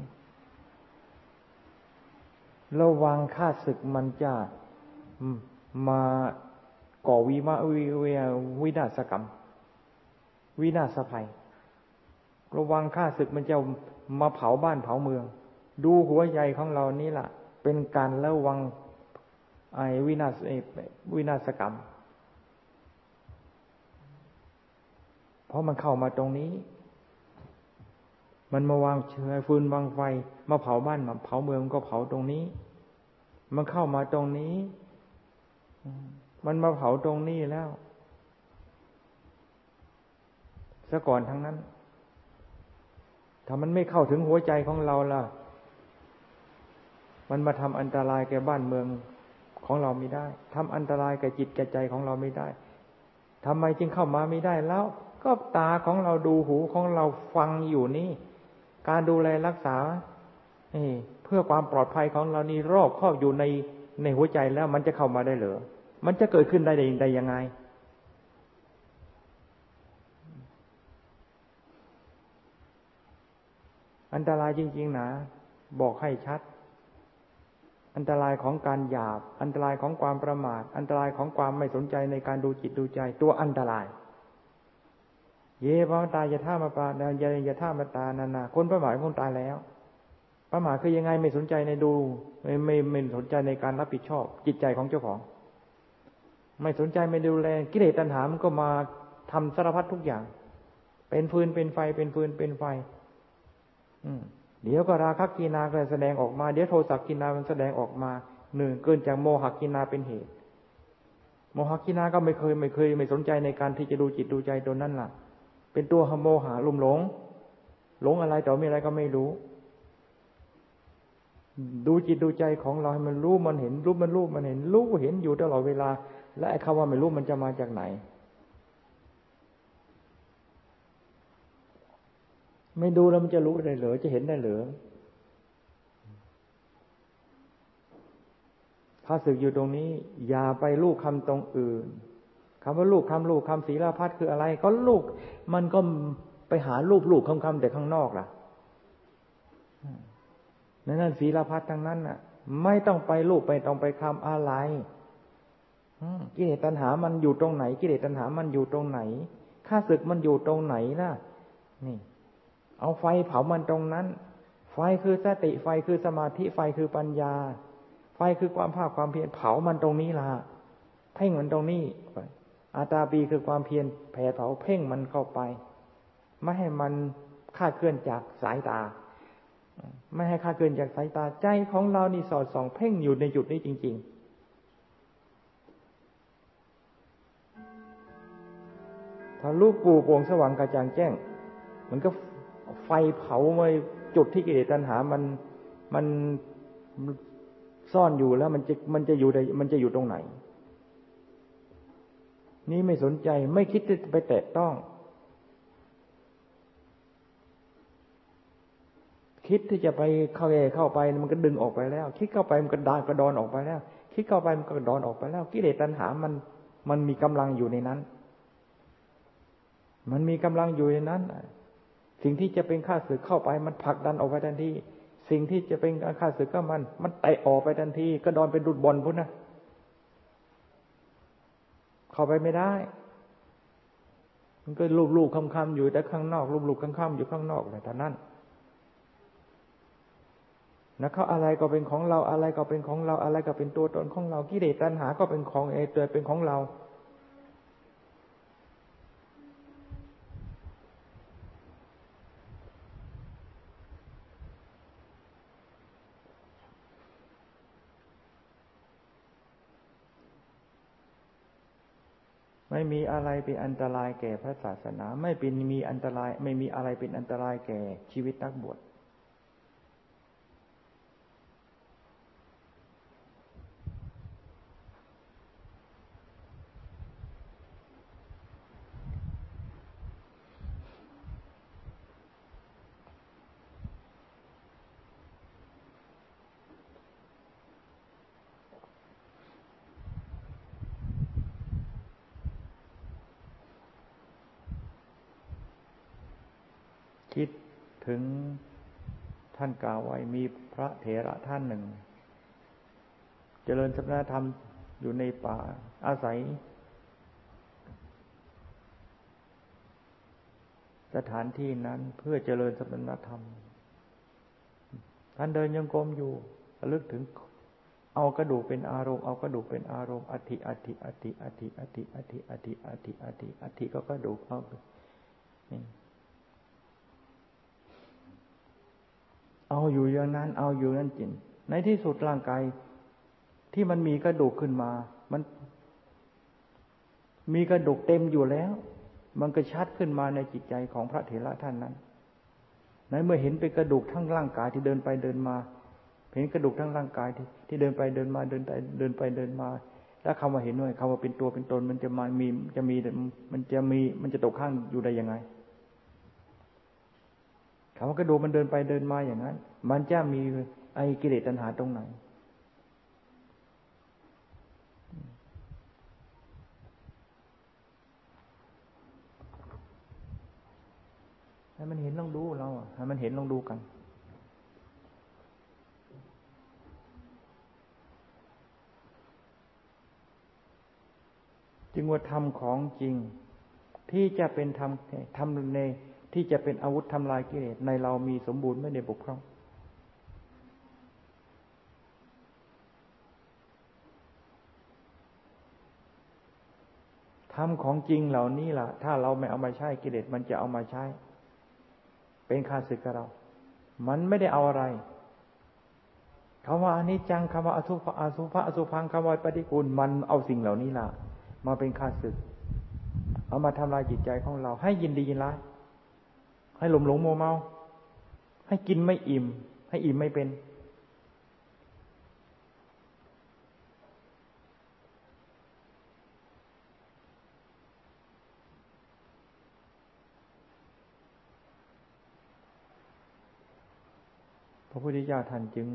ระวังค่าศึกมันจะมาก่อวิมาวิวินาศกรรม วินาศภัย ระวังข้าศึกมันจะมาเผาบ้านเผาเมือง ดูหัวใจของเรานี่แหละเป็นการระวังไอ้วินาศวินาศกรรม เพราะมันเข้ามาตรงนี้ มันมาวางเชื้อฟืนวางไฟ มาเผาบ้านมาเผาเมืองก็เผาตรงนี้ มันเข้ามาตรงนี้ มันมาเผาตรงนี้แล้วซะก่อนทั้งนั้น ถ้ามันไม่เข้าถึงหัวใจของเราล่ะ มันมาทำอันตรายแก่บ้านเมืองของเราไม่ได้ทำอันตรายแก่จิตแก่ใจของเราไม่ได้ทำไมจึงเข้ามาไม่ได้แล้ว ก็ตาของเราดูหูของเราฟังอยู่นี่ การดูแลรักษาเพื่อความปลอดภัยของเรานี่รอบครอบอยู่ในในหัวใจแล้ว มันจะเข้ามาได้เหรอ มันจะเกิดขึ้นได้ได้ยังไง อันตรายจริง ๆ นะ บอกให้ชัด อันตรายของการหยาบ อันตรายของความประมาท อันตรายของความไม่สนใจในการดูจิตดูใจ ตัวอันตราย เย่พระตายยะท่ามาปาดายยะท่ามาตานานาคนประมาทคนตายแล้ว ประมาทคือยังไงไม่สนใจในดู ไม่ไม่ไม่สนใจในการรับผิดชอบ จิตใจของเจ้าของ ไม่สนใจไม่ดูแลกิเลสตัณหามันก็มาทำสารพัดทุกอย่าง เป็นฟืนเป็นไฟเป็นฟืนเป็นไฟ เดี๋ยวก็ราคะกินาก็แสดงออกมา เดี๋ยวโทสะกินามันแสดงออกมาหนึ่งเกินจากโมหกินาเป็นเหตุ โมหกินาก็ไม่เคยไม่เคย ไม่สนใจในการที่จะดูจิตดูใจตัวนั้นล่ะ เป็นตัวโมหะลุ่มหลง หลงอะไรต่อมีอะไรก็ไม่รู้ ดูจิตดูใจของเราให้มันรู้มันเห็นรู้มันรู้มันเห็นรู้เห็นอยู่ตลอดเวลา และไอ้คำว่าไม่รู้มันจะมาจากไหน ไม่ดูแล้วมันจะรู้ได้เหรอจะเห็นได้เหรอข้าศึกอยู่ตรงนี้ อย่าไปลูกคำตรงอื่นคำว่าลูกคำลูกคำศีลาพัดคืออะไร ก็ลูก มันก็ไปหารูปลูกคำคำแต่ข้างนอกล่ะนั่นนั่นศีลาพัดทั้งนั้นน่ะ ไม่ต้องไปลูกไปต้องไปคำอะไรกิเลสตัณหามันอยู่ตรงไหน กิเลสตัณหามันอยู่ตรงไหนข้าศึกมันอยู่ตรงไหนล่ะ นี่ เอาไฟเผามันตรงนั้น ไฟคือสติไฟคือสมาธิไฟคือปัญญา ไฟคือความภาคความเพียรเผามันตรงนี้ละเพ่งมันตรงนี้อาตาปีคือความเพียรแผ่เผาเพ่งมันเข้าไป ไม่ให้มันคาดเคลื่อนจากสายตา ไม่ให้คาดเคลื่อนจากสายตาใจของเรานี่สอดส่อง เพ่งอยู่ในจุดนี้จริงๆถ้าลูกปูโป่งสว่างกระจ่างแจ้ง มันก็ ไฟเผามาจุดที่กิเลสตัณหา มันมันซ่อนอยู่แล้ว มันจะมันจะอยู่ในมันจะอยู่ตรงไหน นี่ไม่สนใจไม่คิดจะไปแตะต้อง คิดที่จะไปเข้าแเข้าไปมันก็ดึงออกไปแล้ว คิดเข้าไปมันก็ดานกระดอนออกไปแล้ว คิดเข้าไปมันก็ดอนออกไปแล้ว กิเลสตัณหามันมันมีกำลังอยู่ในนั้น มันมีกำลังอยู่ในนั้น สิ่งที่จะเป็นข้าศึกเข้าไป มันผลักดันออกไปทันทีสิ่งที่จะเป็นข้าศึกก็มัน มันเตะออกไปทันทีก็ดอนเป็นดุดบอลพุ่นนะเข้าไปไม่ได้ มันก็ลูบลูบคำคำอยู่แต่ข้างนอกลูบลูบคำคำอยู่ข้างนอกเลยแต่นั้นนะเขาอะไรก็เป็นของเราอะไรก็เป็นของเราอะไรก็เป็นตัวตนของเรากิเลสตัณหาก็เป็นของเอตัวเป็นของเรา ไม่มีอะไรเป็นอันตรายแก่พระศาสนา ไม่เป็นมีอันตราย ไม่มีอะไรเป็นอันตรายแก่ชีวิตนักบวชคิดถึงท่านกล่าวไว้มีพระเถระท่านหนึ่ง เจริญสมณธรรมอยู่ในป่าอาศัย สถานที่นั้นเพื่อเจริญสมณธรรม ท่านเดินยังกรมอยู่ระลึกถึง เอากระดูกเป็นอารมณ์เอากระดูกเป็นอารมณ์อธิอธิอธิอธิอธิอธิอธิอธิอธิอธิก็กระดูกเอานี่ เอาอยู่อย่างนั้น เอาอยู่นั้นจริงในที่สุดร่างกายที่มันมีกระดูกขึ้นมา มัน มีกระดูกเต็มอยู่แล้ว มันก็ชัดขึ้นมาในจิตใจของพระเถระท่านนั้นในเมื่อเห็นเป็นกระดูกทั้งร่างกายที่เดินไปเดินมา เห็นกระดูกทั้งร่างกายที่ที่เดินไปเดินมาเดินไปเดินไปเดินมา แล้วคำว่าเห็นด้วยคำว่าเป็นตัวเป็นตนมันจะมามีจะมีมันจะมีมันจะตกข้างอยู่ได้ยังไง คำว่ากระดูกมันเดินไปเดินมาอย่างนั้น มันจะมีไอ้กิเลสตัณหาตรงไหน ให้มันเห็นลองดูเราให้มันเห็นลองดูกันจึงว่าทำของจริง ที่จะเป็นทำทำใน ที่จะเป็นอาวุธทำลายกิเลสในเรามีสมบูรณ์ไม่ได้บกพร่องทำของจริงเหล่านี้ล่ะ ถ้าเราไม่เอามาใช้กิเลสมันจะเอามาใช้ เป็นคาศึกกับเรา มันไม่ได้เอาอะไรคำว่าอนิจจังคำว่าอสุภะอสุภะอสุพังคำว่าปฏิกูลมันเอาสิ่งเหล่านี้ล่ะ มาเป็นคาศึก เอามาทำลายจิตใจของเรา ให้ยินดียินร้าย ให้หลงหลงโมเมา ให้กินไม่อิ่ม ให้อิ่มไม่เป็น พระพุทธเจ้าท่านจึง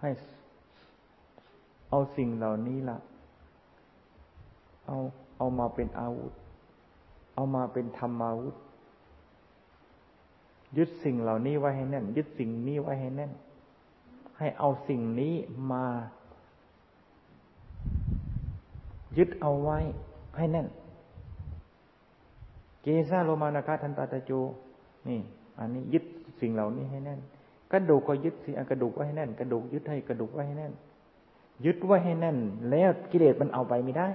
ให้เอาสิ่งเหล่านี้ละเอาเอามาเป็นอาวุธ เอามาเป็นธรรมอาวุธ ยึดสิ่งเหล่านี้ไว้ให้แน่น ยึดสิ่งนี้ไว้ให้แน่น ให้เอาสิ่งนี้มา ยึดเอาไว้ให้แน่น เกซาโลมานาคาทันตาตะโจนี่ อันนี้ยึดสิ่งเหล่านี้ให้แน่น กระดูกก็ยึดสิกระดูกไว้ให้แน่น กระดูกยึดให้กระดูกไว้ให้แน่น ยึดไว้ให้แน่น แล้วกิเลสมันเอาไปไม่ได้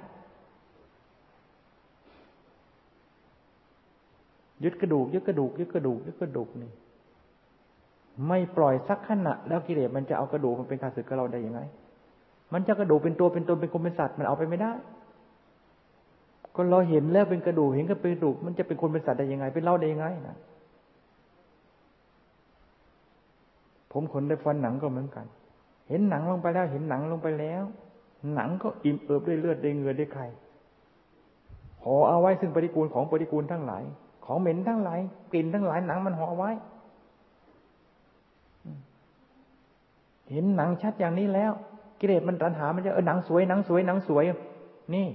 ยึดกระดูกยึดกระดูกยึดกระดูกยึดกระดูกนี่ไม่ปล่อยสักขณะแล้วกิเลสมันจะเอากระดูกมันเป็นข้าศึกกับเราได้ยังไง มันจะกระดูกเป็นตัวเป็นตนเป็นคนเป็นสัตว์มันเอาไปไม่ได้ก็เราเห็นแล้วเป็นกระดูกเห็นก็เป็นกระดูก มันจะเป็นคนเป็นสัตว์ได้ยังไง เป็นเราได้ยังไงนะผมขนได้ฟันหนังก็เหมือนกัน เห็นหนังลงไปแล้ว เห็นหนังลงไปแล้ว หนังก็อิ่มเอิบด้วยเลือดด้วยเงือด้วยไข่ห่อเอาไว้ซึ่งปฏิกูลของปฏิกูลทั้งหลาย ของเหม็นทั้งหลายกลิ่นทั้งหลายหนังมันห่อไว้ เห็นหนังชัดอย่างนี้แล้ว กิเลสมันตัณหา มันจะเออหนังสวยหนังสวยหนังสวย นี่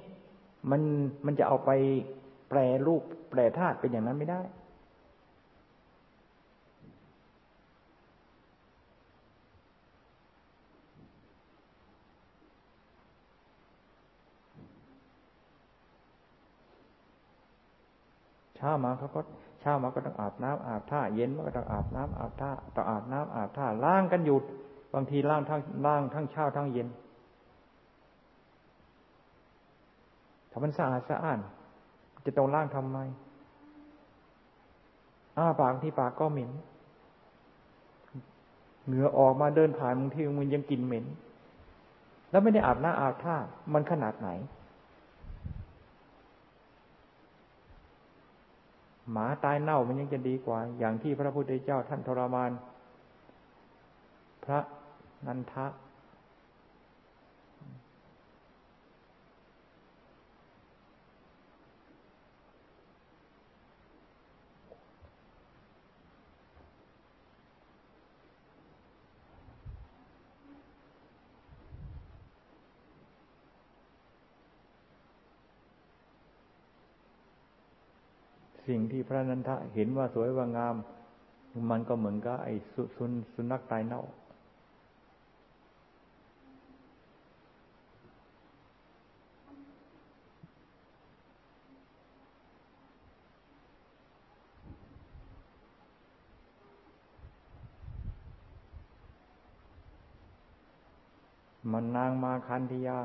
มันมันจะเอาไปแปรรูปแปรธาตุเป็นอย่างนั้นไม่ได้ เช้ามาเขาก็เช้ามาก็ต้องอาบน้ำอาบท่าเย็นมาก็ต้องอาบน้ำอาบท่าต้องอาบน้ำอาบท่าล้างกันหยุดบางทีล้างทั้งล้างทั้งเช้าทั้งเย็นถ้ามันสะอาดสะอ้าน จะต้องล้างทำไมอ้าปากที่ปากก็เหม็นเหงื่อออกมาเดินผ่านบางทีมันยังกลิ่นเหม็น แล้วไม่ได้อาบน้ำอาบท่ามันขนาดไหน หมาตายเน่ามันยังจะดีกว่า อย่างที่พระพุทธเจ้าท่านทรมาน พระนันทะ สิ่งที่พระนันทะเห็นว่าสวยว่างาม มันก็เหมือนกับไอ้สุสนสุนัขตายเน่า มันนางมาคันธยา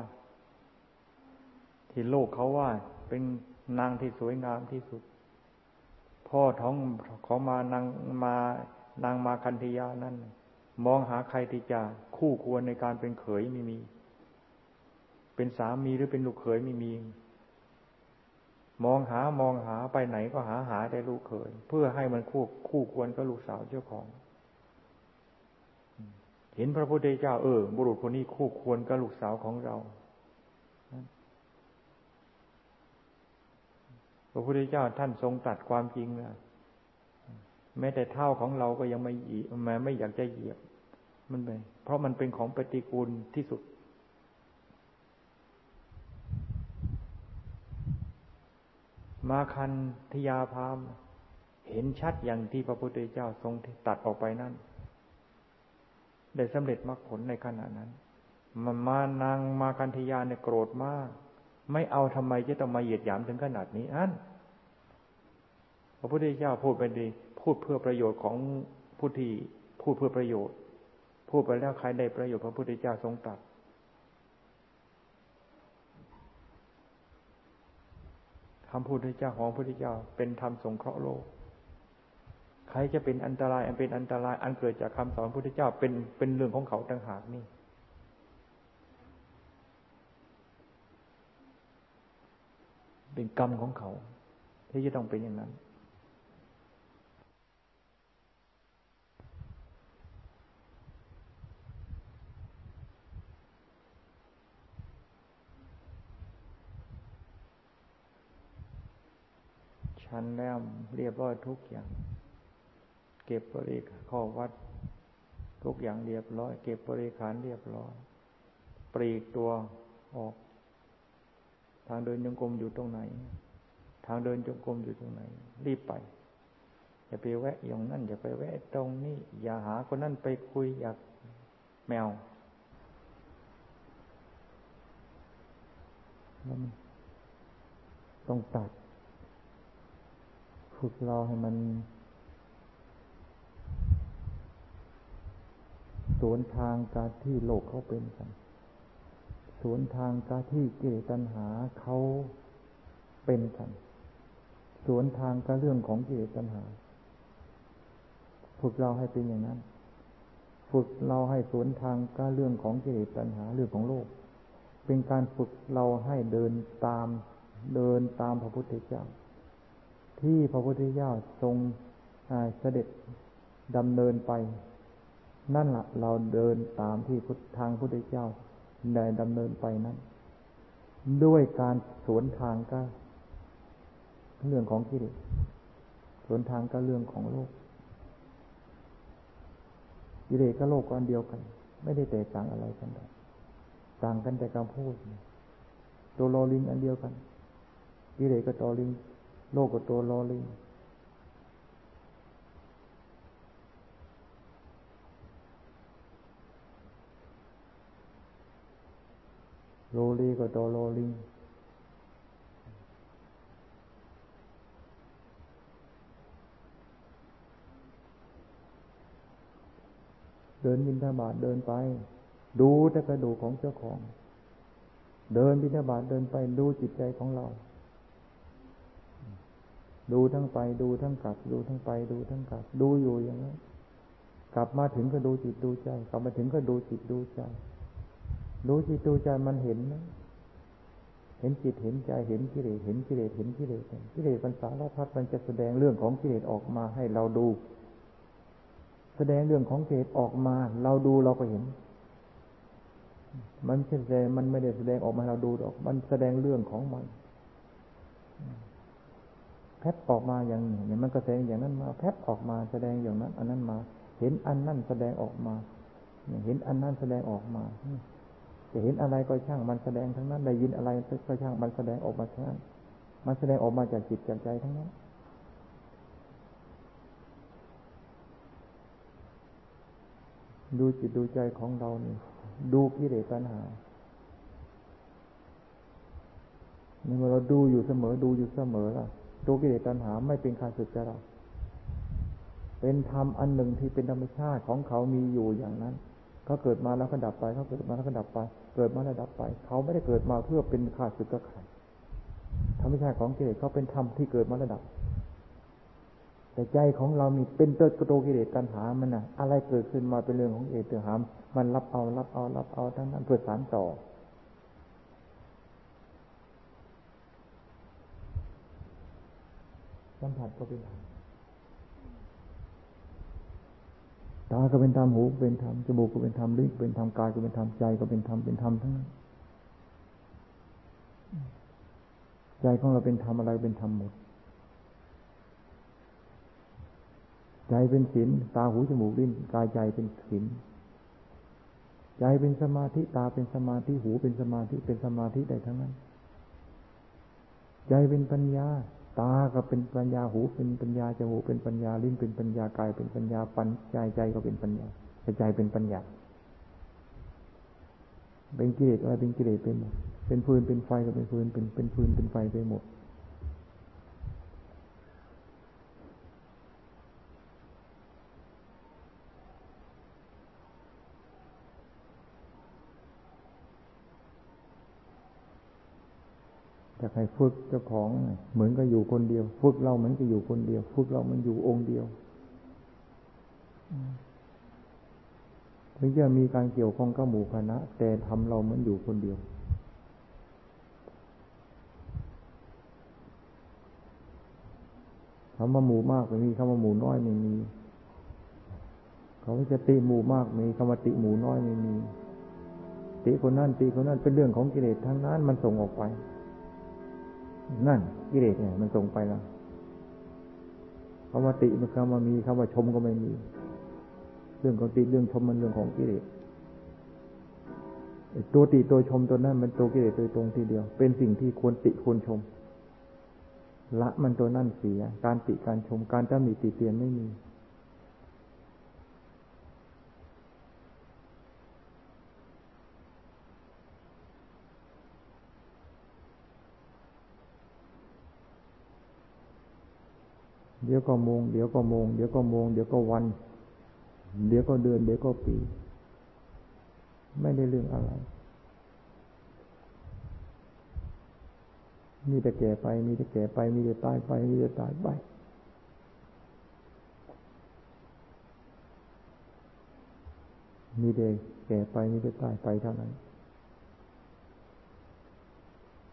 ที่โลกเขาว่า เป็นนางที่สวยงามที่สุด พ่อท้องของมานางมานางมาคันธยานั้นมองหาใครที่จะคู่ควรในการเป็นเขยไม่มี เป็นสามีหรือเป็นลูกเขยไม่มี มองหามองหาไปไหนก็หาหาได้ลูกเขย เพื่อให้มันคู่คู่ควรกับลูกสาวเจ้าของ เห็นพระพุทธเจ้าเออ บุรุษคนนี้คู่ควรกับลูกสาวของเรา พระพุทธเจ้าท่านทรงตัดความจริงนะแม้แต่เท่าของเราก็ยังไม่หยีแม้ไม่อยากจะเหยียบ มันไปเพราะมันเป็นของปฏิกูลที่สุด มาคันทยาพาม เห็นชัดอย่างที่พระพุทธเจ้าทรงตัดออกไปนั่นได้สำเร็จมรรคผลในขณะนั้น มามานางมาคันธยาเนี่ยโกรธมาก ไม่เอาทำไมจะต้องมาเหยียดหยามถึงขนาดนี้อันพระพุทธเจ้าพูดไปดีพูดเพื่อประโยชน์ของผู้ที่พูดเพื่อประโยชน์ พูดไปแล้วใครได้ประโยชน์พระพุทธเจ้าทรงตรัสคำพูดพระเจ้าของพระพุทธเจ้าเป็นธรรมสงเคราะห์โลก ใครจะเป็นอันตรายอันเป็นอันตรายอันเกิดจากคำสอนพระพุทธเจ้าเป็นเป็นเรื่องของเขาต่างหากนี่ เป็นกรรมของเขา ที่จะต้องเป็นอย่างนั้นชันแล้วเรียบร้อยทุกอย่าง เก็บบริข้อวัด ทุกอย่างเรียบร้อย เก็บบริขารเรียบร้อยปรีกตัวออกางเดินจงกรมอยู่ตรงไหน ทางเดินจงกรมอยู่ตรงไหน รีบไป อย่าไปแวะอย่างนั้นอย่าไปแวะตรงนี้ อย่าหาคนนั้นไปคุยอยากแมวต้องตัด ฝึกเราให้มันสวนทางการที่โลกเขาเป็นกัน สวนทางการที่เกิดตัณหาเขาเป็นกัน สวนทางกับเรื่องของกิเลสตัณหา ฝึกเราให้เป็นอย่างนั้น ฝึกเราให้สวนทางกับเรื่องของกิเลสตัณหาเรื่องของโลก เป็นการฝึกเราให้เดินตามเดินตามพระพุทธเจ้า ที่พระพุทธเจ้าทรงเสด็จดำเนินไป นั่นละเราเดินตามที่ทางพุทธเจ้า ได้ดำเนินไปนั้น ด้วยการสวนทางก็เรื่องของกิเลสสวนทางก็เรื่องของโลกกิเลสกับโลกก็อันเดียวกัน ไม่ได้แตกต่างอะไรกันต่างกันแต่คำพูดตัวโลลิงอันเดียวกันกิเลสกับตัวลิง โลกกับตัวโลลิง โลลีก็ตัวโลลีเดินบินทบาทเดินไป ดูแต่กระดูกของเจ้าของ เดินบินทบาทเดินไป ดูจิตใจของเรา ดูทั้งไป ดูทั้งกลับ ดูทั้งไป ดูทั้งกลับ ดูอยู่อย่างนั้นกลับมาถึงก็ดูจิตดูใจ กลับมาถึงก็ดูจิตดูใจ ดูจิตดูใจมันเห็นนะเห็นจิตเห็นใจเห็นกิเลสเห็นกิเลสเห็นกิเลสกิเลสปัญสารพัดมันจะแสดงเรื่องของกิเลสออกมาให้เราดู แสดงเรื่องของกิเลสออกมา เราดูเราก็เห็น มันแสดงมันไม่ได้แสดงออกมาเราดูหรอก มันแสดงเรื่องของมันแพทออกมาอย่างนี้มันก็แสดงอย่างนั้นมาแพทออกมาแสดงอย่างนั้น อันนั้นมา เห็นอันนั้นแสดงออกมาเห็นอันนั้นแสดงออกมา จะเห็นอะไรก็ช่างมันแสดงทั้งนั้น ได้ยินอะไรก็ช่างมันแสดงออกมาทั้งนั้น มันแสดงออกมาจากจิตจากใจทั้งนั้น ดูจิตดูใจของเรานี่ดูกิเลสตัณหาเมื่อเราดูอยู่เสมอ ดูอยู่เสมอล่ะดูกิเลสตัณหาไม่เป็นการสึกจะเรา เป็นธรรมอันหนึ่งที่เป็นธรรมชาติของเขามีอยู่อย่างนั้นเขาเกิดมาแล้วก็ดับไปเขาเกิดมาแล้วก็ดับไป เกิดมาแล้วดับไป เขาไม่ได้เกิดมาเพื่อเป็นข้าศึกกับใครธรรมชาติของกิเลสเขาเป็นธรรมที่เกิดมาแล้วดับ แต่ใจของเรามีเป็นเติร์กโตกิเลสตัณหา มันนะอะไรเกิดขึ้นมาเป็นเรื่องของเอตหาม มันรับเอารับเอารับเอาทั้งนั้นเพื่อสารต่อสัมผัสก็เป็นธรรม ตาก็เป็นธรรมหูเป็นธรรมจมูกก็เป็นธรรมลิ้นเป็นธรรมกายก็เป็นธรรมใจก็เป็นธรรมเป็นธรรมทั้งนั้นใจของเราเป็นธรรมอะไรเป็นธรรมหมด ใจเป็นศีลตาหูจมูกลิ้นกายใจเป็นศีลใจเป็นสมาธิตาเป็นสมาธิหูเป็นสมาธิเป็นสมาธิได้ทั้งนั้น ใจเป็นปัญญา ตาก็เป็นปัญญาหูเป็นปัญญาจมูกเป็นปัญญาลิ้นเป็นปัญญากายเป็นปัญญาปัญใจใจก็เป็นปัญญาใจเป็นปัญญา เป็นกิเลสอะไรเป็นกิเลสเป็นเป็นฟืนเป็นไฟก็เป็นฟืนเป็นเป็นฟืนเป็นไฟไปหมด ให้ฝึกเจ้าของ เหมือนกับอยู่คนเดียว ฝึกเราเหมือนกับอยู่คนเดียว ฝึกเรามันอยู่องค์เดียวถึงจะมีการเกี่ยวข้องกับหมู่คณะ แต่ทำเราเหมือนอยู่คนเดียว คำว่าหมู่มากไม่มีคำว่าหมู่น้อยไม่มีเขาจะติหมู่มากมีคำว่าติหมู่น้อยไม่มีติคนนั้นติคนนั้นเป็นเรื่องของกิเลสทั้งนั้นมันส่งออกไป นั่นกิเลสเนี่ย มันตรงไปแล้วคำว่าติมันคำว่ามีคำว่าชมก็ไม่มี เรื่องของติเรื่องชมมันเรื่องของกิเลสตัวติตัวชมตัวนั้นมันตัวกิเลสตัวตรงทีเดียว เป็นสิ่งที่ควรติควรชม ละมันตัวนั่นเสีย การติการชมการตำหนิติเตียนไม่มี เดี๋ยวก็โมง เดี๋ยวก็โมง เดี๋ยวก็โมง เดี๋ยวก็วัน เดี๋ยวก็เดือน เดี๋ยวก็ปี ไม่ได้เรื่องอะไร มีแต่แก่ไป มีแต่แก่ไป มีแต่ตายไป มีแต่ตายไป มีแต่แก่ไป มีแต่ตายไปเท่านั้น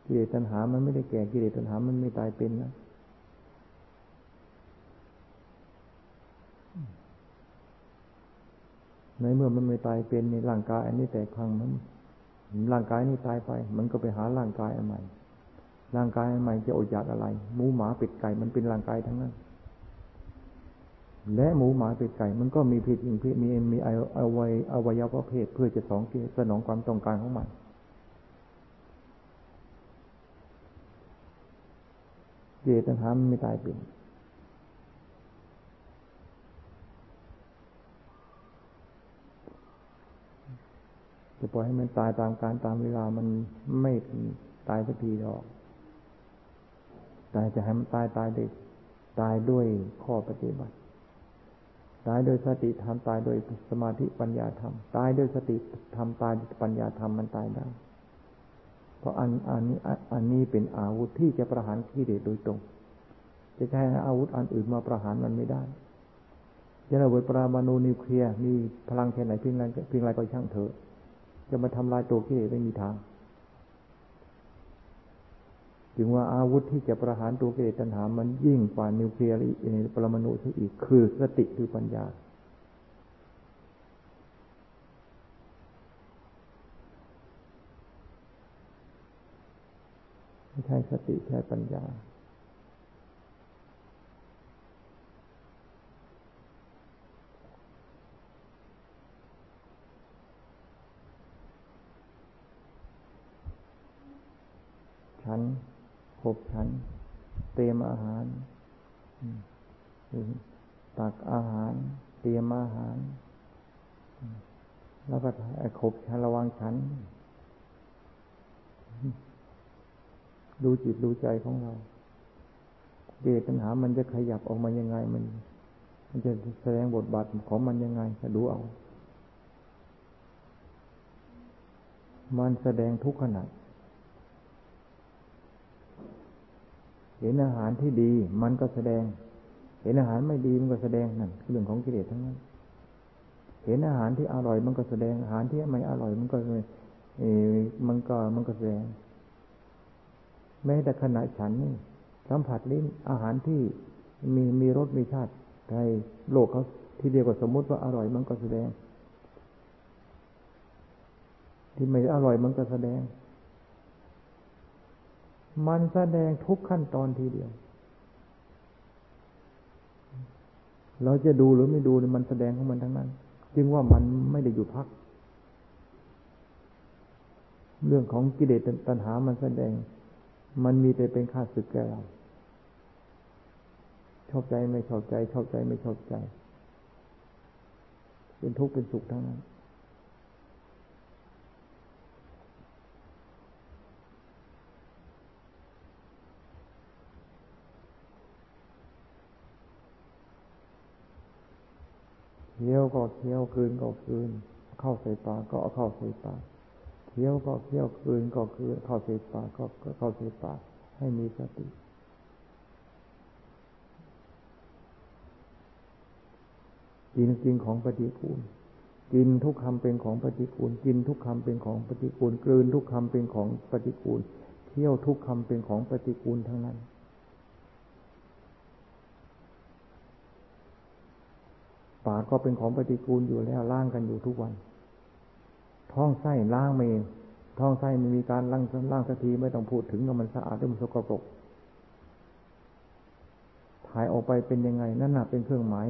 กิเลสตัณหา มันไม่ได้แก่กิเลสตัณหา มันไม่ตายเป็นนะ ในเมื่อมันไม่ตายเป็นในร่างกาย อันนี้แต่ครั้งมันร่างกายนี้ตายไป มันก็ไปหาร่างกายอันใหม่ ร่างกายอันใหม่จะอดอยากอะไร หมูหมาเป็ดไก่มันเป็นร่างกายทั้งนั้น และหมูหมาเป็ดไก่ มันก็มีผิดอิงเพิมีมีอวัยอวัยวะเพศเพื่อจะสองเกสนองความต้องการของมันเจตนาไม่ตายเป็น จะปล่อยให้มันตายตามการตามเวลามันไม่ตายสักทีหรอกตายจะให้มันตายตายด้วยตายด้วยข้อปฏิบัติ ตายโดยสติธรรมตายโดยสมาธิปัญญาธรรม ตายโดยสติธรรมตายปัญญาธรรมมันตายได้ เพราะอันอันนี้อันนี้เป็นอาวุธที่จะประหารกิเลสโดยตรง จะใช้อาวุธอันอื่นมาประหารมันไม่ได้จะระเบิดปรามาณูนิวเคลียร์มีพลังแค่ไหนเพียงไรเพียงไรก็ช่างเถอะ จะมาทำลายตัวกิเลสไม่มีทางจึงว่าอาวุธที่จะประหารตัวกิเลสตัณหา มันยิ่งกว่านิวเคลียร์ในปรมาณูที่อีก คือสติคือปัญญา ไม่ใช่สติใช่ปัญญาฉั นขบฉัน เตรียมอาหารตักอาหาร เตรียมอาหาร แล้วก็ขบฉันระวังฉัน ดูจิตดูใจของเราเกิดปัญหามันจะขยับออกมายังไง มัน มันจะแสดงบทบาทของมันยังไงจะดูเอา มันแสดงทุกขณะ เห็นอาหารที่ดีมันก็แสดง เห็นอาหารไม่ดีมันก็แสดงนั่นเรื่องของกิเลสทั้งนั้น เห็นอาหารที่อร่อยมันก็แสดง อาหารที่ไม่อร่อยมันก็เอมันก็มันก็แสดง แม้แต่ขณะฉันนี่สัมผัสลิ้นอาหารที่มีมีรสมีชาติไทยโลกเขาที่เดียวกับสมมติว่าอร่อยมันก็แสดง ที่ไม่อร่อยมันก็แสดง มันแสดงทุกขั้นตอนทีเดียว เราจะดูหรือไม่ดูมันแสดงของมันทั้งนั้น จึงว่ามันไม่ได้อยู่พัก เรื่องของกิเลสตัณหามันแสดง มันมีแต่เป็นข้าศึกแก่เราชอบใจไม่ชอบใจ ชอบใจไม่ชอบใจ เป็นทุกข์เป็นสุขทั้งนั้น เคี้ยวก็เคี้ยวคืนก็คืน เข้าใส่ปากก็เอาเข้าใส่ปากเคี้ยวก็เคี้ยวคืนก็คืนเข้าใส่ปากก็เข้าใส่ปากให้มีสติกินกินของปฏิกูลกินทุกคำเป็นของปฏิกูลกินทุกคำเป็นของปฏิกูลกลืนทุกคำเป็นของปฏิกูลเที่ยวทุกคำเป็นของปฏิกูลทั้งนั้น ปากก็เป็นของปฏิกูลอยู่แล้วล้างกันอยู่ทุกวัน ท้องไส้ล้างไม่เองท้องไส้ไม่มีการล้างล้างสักทีไม่ต้องพูดถึงมันสะอาดหรือมันสกปรกถ่ายออกไปเป็นยังไงนั่นน่ะเป็นเครื่องหมาย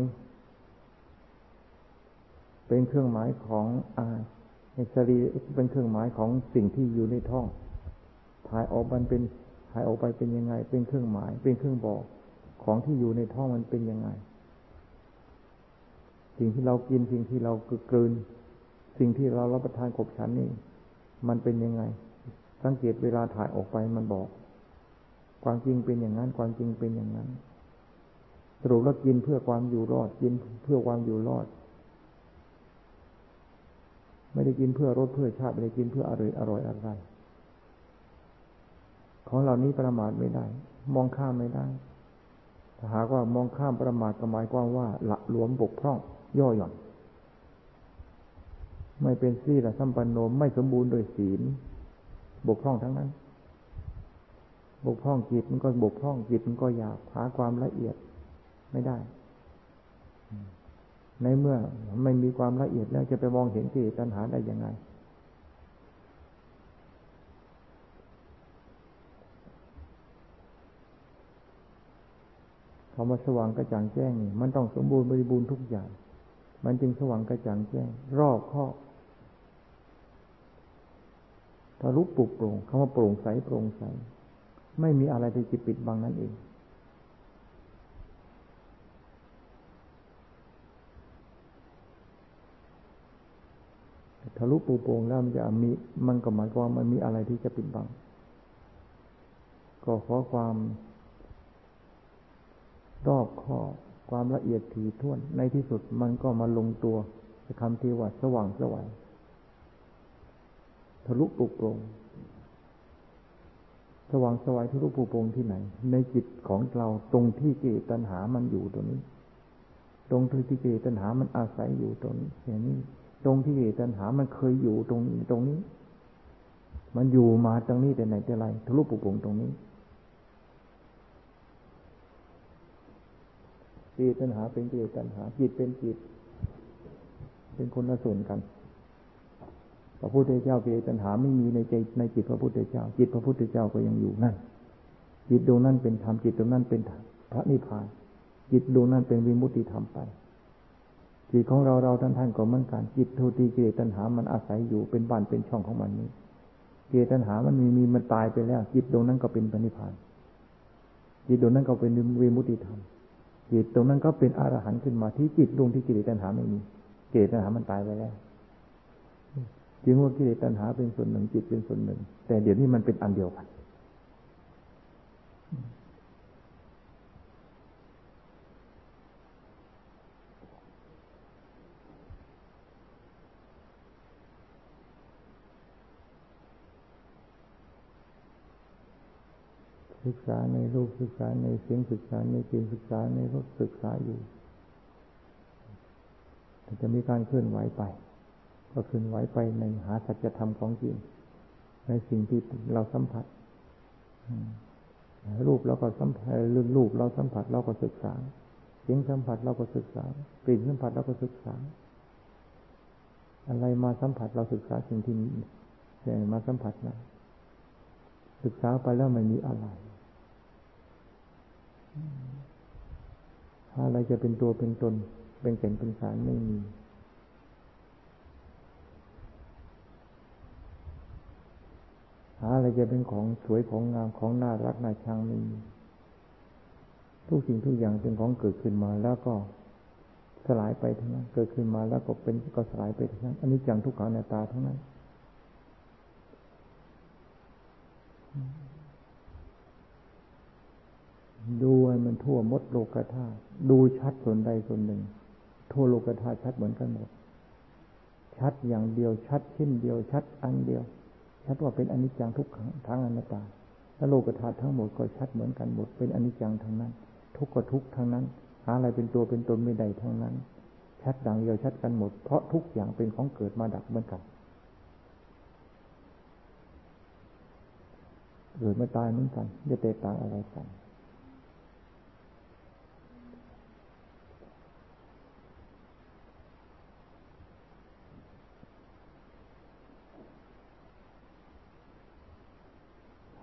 เป็นเครื่องหมายของอาสรีเป็นเครื่องหมายของสิ่งที่อยู่ในท้องถ่ายออกมันเป็นถ่ายออกไปเป็นยังไง เป็นเครื่องหมาย เป็นเครื่องบอกของที่อยู่ในท้องมันเป็นยังไง สิ่งที่เรากินสิ่งที่เรากลืน สิ่งที่เรารับประทานกบฉันนี่ มันเป็นยังไง สังเกตเวลาถ่ายออกไปมันบอก ความจริงเป็นอย่างนั้น ความจริงเป็นอย่างนั้น สรุปแล้วกินเพื่อความอยู่รอด กินเพื่อความอยู่รอด ไม่ได้กินเพื่อรสเพื่อชาติไม่ได้กินเพื่ออร่อยอร่อยอะไรของเหล่านี้ประมาทไม่ได้ มองข้ามไม่ได้ถ้าหากว่ามองข้ามประมาทก็หมายความว่า ละหลวมบกพร่อง ย่อหย่อน ไม่เป็นสีละสัมปันโนไม่สมบูรณ์โดยศีล บกพร่องทั้งนั้น บกพร่องจิตมันก็บกพร่องจิตมันก็ยากหาความละเอียดไม่ได้ ในเมื่อไม่มีความละเอียดแล้วจะไปมองเห็นกิเลสตัณหาได้ยังไงคำว่าสว่างกระจ่างแจ้ง มันต้องสมบูรณ์บริบูรณ์ทุกอย่าง มันจึงสว่างกระจ่างแจ้ง รอบข้อทะลุปลุกโปร่งคำว่าโปร่งใสโปร่งใส ไม่มีอะไรที่จะปิดบังนั่นเอง ทะลุปูโปร่งแล้วมันจะมี มันก็หมายความมันมีอะไรที่จะปิดบัง ก็ขอความรอบข้อ ความละเอียดถี่ถ้วน ในที่สุดมันก็มาลงตัวคำที่ว่าสว่างสวัยทะลุปุโปรงสว่างสวัยทะลุปุโปรงที่ไหน ในจิตของเราตรงที่กิเลสตัณหามันอยู่ตรงนี้ ตรงที่กิเลสตัณหามันอาศัยอยู่ตรงนี้ อย่างนี้ ตรงที่กิเลสตัณหามันเคยอยู่ตรงนี้ตรงนี้ มันอยู่มาตรงนี้แต่ไหนแต่ไรทะลุปุโปรงตรงนี้ กิเลสตัณหาเป็นกิเลสตัณหาจิตเป็นจิต เป็นคนละส่วนกันพระพุทธเจ้ากิเลสตัณหาไม่มีในใจในจิตพระพุทธเจ้า จิตพระพุทธเจ้าก็ยังอยู่นั่น จิตดวงนั้นเป็นธรรมจิตดวงนั้นเป็นพระนิพพาน จิตดวงนั้นเป็นวิมุตติธรรมไปจิตของเราเราท่านท่านก็เหมือนกันจิตทุติกิเลสตัณหามันอาศัยอยู่เป็นบ้านเป็นช่องของมันนี้กิเลสตัณหามันมีมีมันตายไปแล้ว จิตดวงนั้นก็เป็นพระนิพพานจิตดวงนั้นก็เป็นวิมุติธรรม จิตตรงนั้นก็เป็นอรหันต์ขึ้นมาที่จิตดวงที่กิเลสตัณหาไม่มีกิเลสตัณหามันตายไปแล้วจึงว่ากิเลสตัณหาเป็นส่วนหนึ่งจิตเป็นส่วนหนึ่ง แต่เดี๋ยวนี้มันเป็นอันเดียวกัน ศึกษาในรูปศึกษาในเสียงศึกษาในกลิ่นศึกษาในรสศึกษาอยู่จะมีการเคลื่อนไหวไป ก็เคลื่อนไหวไปในหาสัจธรรมของจริงในสิ่งที่เราสัมผัสรูปเราก็สัมผัสรูปเราสัมผัสเราก็ศึกษา เสียงสัมผัสเราก็ศึกษากลิ่นสัมผัสเราก็ศึกษา อะไรมาสัมผัสเราศึกษาสิ่งที่มาสัมผัสนะ ศึกษาไปแล้วไม่มีอะไรอะไรจะเป็นตัวเป็นตน เป็นแก่นเป็นสารไม่มี หาอะไรจะเป็นของสวยของงามของน่ารักน่าชังไม่มี ทุกสิ่งทุกอย่างเป็นของเกิดขึ้นมาแล้วก็สลายไปทั้งนั้น เกิดขึ้นมาแล้วก็เป็นก็สลายไปทั้งนั้น อันนี้จังทุกขังในตาทั้งนั้น ดูให้มันทั่วมดโลกธาตุดูชัดส่วนใดส่วนหนึ่ง ทั่วโลกธาตุชัดเหมือนกันหมด ชัดอย่างเดียวชัดชิ้นเดียว ชัดอันเดียว ชัดว่าเป็นอนิจจังทุกขังทั้งอนัตตาและโลกธาตุทั้งหมดก็ชัดเหมือนกันหมด เป็นอนิจจังทั้งนั้น ทุกข์ก็ทุกทั้งนั้น หาอะไรเป็นตัวเป็นตนไม่ได้ทั้งนั้น ชัดดังเดียวชัดกันหมด เพราะทุกอย่างเป็นของเกิดมาดับเหมือนกัน เกิดมาตายเหมือนกันจะแตกต่างอะไรกัน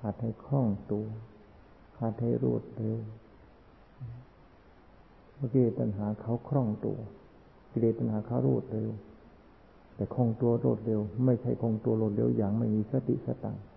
หัดให้คล่องตัวหัดให้รวดเร็วเมื่อกี้ตัณหาเขาคล่องตัวกิเลสตัณหาเขารวดเร็ว แต่คล่องตัวโดดเร็ว ไม่ใช่คล่องตัวโดดเร็วอย่างไม่มีสติสตังไ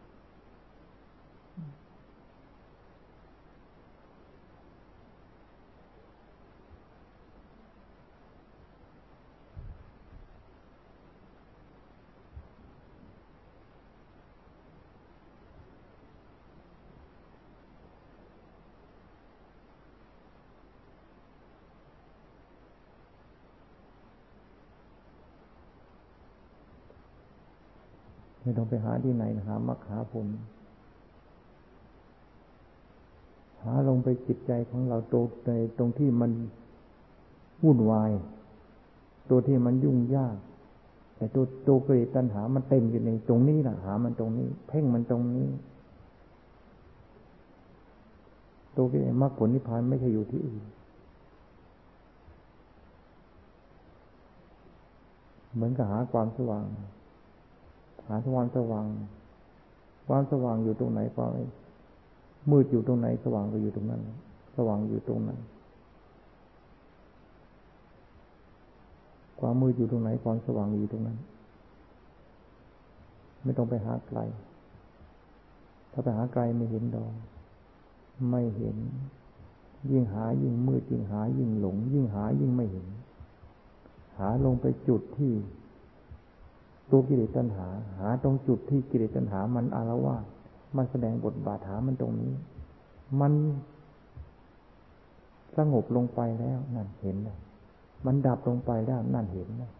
ต้องไปหาที่ไหนหามรรคหาผล หาลงไปจิตใจของเราตรงในตรงที่มันวุ่นวาย ตัวที่มันยุ่งยาก แต่ตัวตัวกิเลสตัณหา มันเต็มอยู่ในตรงนี้นะหา มันตรงนี้ เพ่งมันตรงนี้ ตัวกิเลสมรรคผลนิพพานไม่ใช่อยู่ที่อื่นเหมือนกับหาความสว่าง หาความสว่าง ความสว่างอยู่ตรงไหนความมืดอยู่ตรงไหน สว่างก็อยู่ตรงนั้น สว่างอยู่ตรงนั้นความมืดอยู่ตรงไหน ความสว่างอยู่ตรงนั้น ไม่ต้องไปหาไกล ถ้าไปหาไกลไม่เห็นดอก ไม่เห็น ยิ่งหายิ่งมืดยิ่งหายิ่งหลง ยิ่งหายิ่งไม่เห็น หาลงไปจุดที่ ตัวกิเลสตัณหา หาตรงจุดที่กิเลสตัณหา มันอารวาสมันแสดงบทบาทหามันตรงนี้ มันสงบลงไปแล้ว นั่นเห็นเลยมันดับลงไปแล้วนั่นเห็นเลย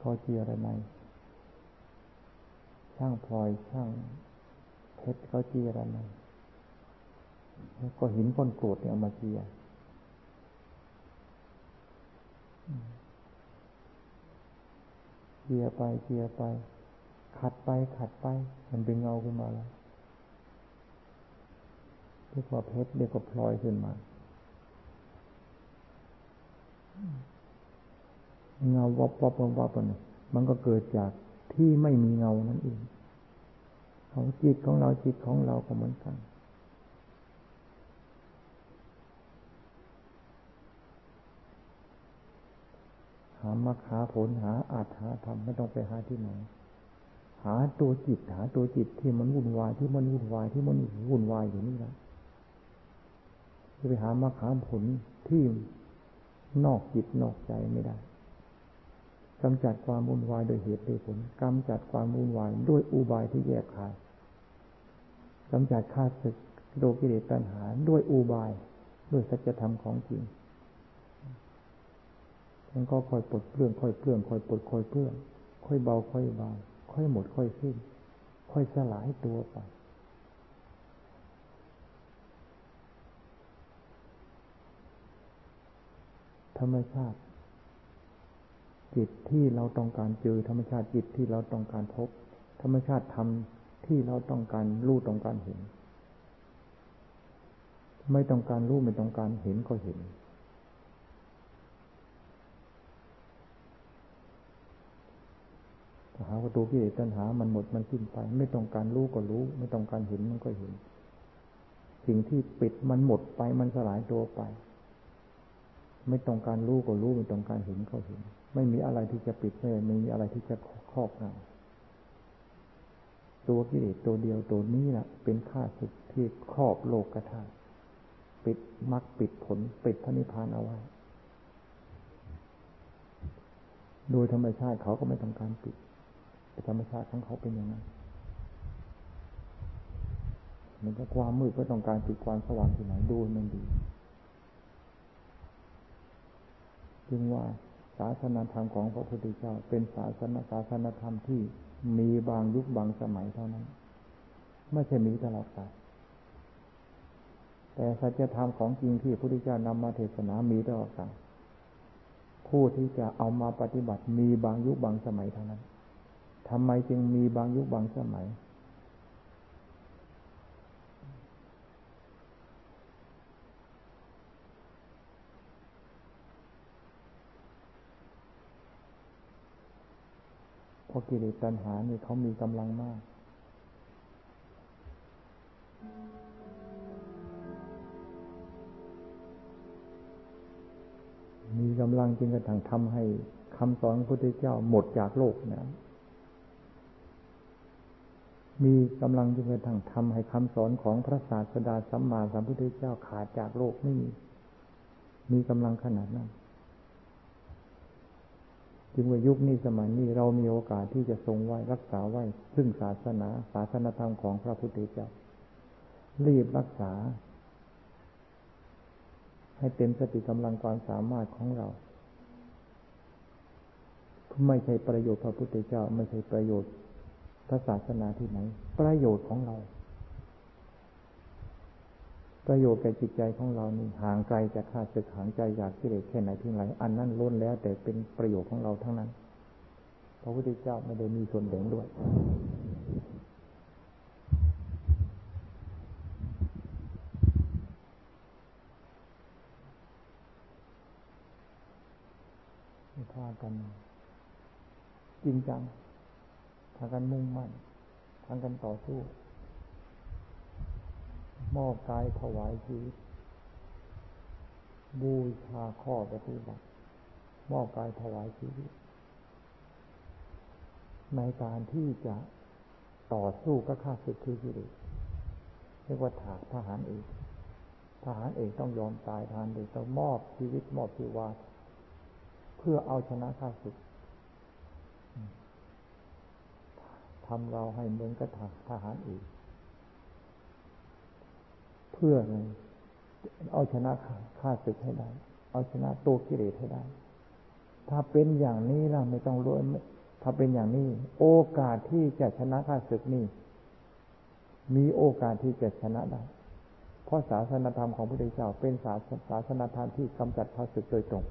พอเจียอะไรไหม ช่างพลอยช่างเพชรเขาเจียอะไรแล้วก็หินก้อนโกรธเนี่ยเอามาเจียเจียไปเจียไป ขัดไปขัดไป มันเป็นเงาขึ้นมาแล้วเรียกว่าเพชรเรียกว่าพลอยขึ้นมาเงาวับวับวับวับมันก็เกิดจาก ที่ไม่มีเงานั่นเองของจิตของเราจิตของเราก็เหมือนกันหามาหาผลหาอาจหาธรรมไม่ต้องไปหาที่ไหนหาตัวจิตหาตัวจิตที่มันวุ่นวายที่มันวุ่นวายที่มันวุ่นวายอยู่นี่แล้วจะไปหามาหาผลที่นอกจิตนอกใจไม่ได้ กำจัดความวุ่นวายโดยเหตุโดยผลกำจัดความวุ่นวายด้วยอุบายที่แยกขายกำจัดข้าศึกโลกิเลสตัณหาด้วยอุบายด้วยสัจธรรมของจริงมันก็ค่อยปลดเปลื้องค่อยเปลื้องค่อยปลดค่อยเปลื้องค่อยเบาค่อยเบาค่อยหมดค่อยสิ้น ค่อยสลายตัวไปธรรมชาติ จิตที่เราต้องการเจอธรรมชาติจิตที่เราต้องการพบ ธรรมชาติธรรมที่เราต้องการรู้ต้องการเห็น ไม่ต้องการรู้ไม่ต้องการเห็นก็เห็นหาวัตถุกิเลสตัณหา มันหมดมันสิ้นไป ไม่ต้องการรู้ก็รู้ ไม่ต้องการเห็นมันก็เห็น สิ่งที่ปิดมันหมดไปมันสลายตัวไป ไม่ต้องการรู้ก็รู้ ไม่ต้องการเห็นก็เห็น ไม่มีอะไรที่จะปิดไม่มีอะไรที่จะครอบงำตัวกิเลสตัวเดียวตัวนี้แหละเป็นข้าศึกที่ครอบโลกกระทาปิดมรรคปิดผล ปิดพระนิพพานเอาไว้ โดยธรรมชาติเขาก็ไม่ต้องการปิดธรรมชาติของเขาเป็นอย่างนั้นมันก็ความมืดก็ต้องการปิดความสว่างที่ไหนดูมันดี จึงว่า ศาสนาธรรมของพระพุทธเจ้า เป็นศาสนาศาสนาธรรมที่มีบางยุคบางสมัยเท่านั้น ไม่ใช่มีตลอดกาลแต่สัจธรรมของจริงที่พระพุทธเจ้านำมาเทศนามีตลอดกาลผู้ที่จะเอามาปฏิบัติมีบางยุคบางสมัยเท่านั้นทำไมจึงมีบางยุคบางสมัย ราะกิเลสตัณหาเนี่ยเขามีกำลังมาก มีกำลังจึงกระทั่งทำให้คำสอนพระพุทธเจ้าหมดจากโลกนะมีกำลังจึงกระทั่งทำให้คำสอนของพระศาสดาสัมมาสัมพุทธเจ้าขาดจากโลกไม่มี มีกำลังขนาดนั้น จึงว่ายุคนี้สมัยนี้เรามีโอกาสที่จะทรงไว้รักษาไว้ ซึ่งศาสนา ศาสนธรรมของพระพุทธเจ้า รีบรักษา ให้เต็มสติกำลังความสามารถของเรา ไม่ใช่ประโยชน์พระพุทธเจ้า ไม่ใช่ประโยชน์พระศาสนาที่ไหน ประโยชน์ของเรา ประโยชน์แก่จิตใจของเรานี่ห่างไกลจากข้าศึกห่างใจอยากกิเลสแค่ไหนเพียงไรอันนั้นล้นแล้ว แต่เป็นประโยชน์ของเราทั้งนั้นพระพุทธเจ้าไม่ได้มีส่วนแบ่งด้วยพากัน จริงจังพากันมุ่งมั่นพากันต่อสู้ มอบกายถวายชีวิต บูชาข้อปฏิบัติ มอบกายถวายชีวิต ในการที่จะต่อสู้กับข้าศึกคือกิเลสเรียกว่าถากทหารเอกทหารเอกต้องยอมตายทหารเอกต้องมอบชีวิตมอบชีวาเพื่อเอาชนะข้าศึกทำเราให้เหมือนกับทหารเอก เพื่อเอาชนะข้าศึกให้ได้ เอาชนะตัวกิเลสให้ได้ ถ้าเป็นอย่างนี้เราไม่ต้องรู้ถ้าเป็นอย่างนี้ โอกาสที่จะชนะข้าศึกนี่มีโอกาสที่จะชนะได้ เพราะศาสนธรรมของพระพุทธเจ้าเป็นศาศาสนธรรมที่กำจัดข้าศึกโดยตรง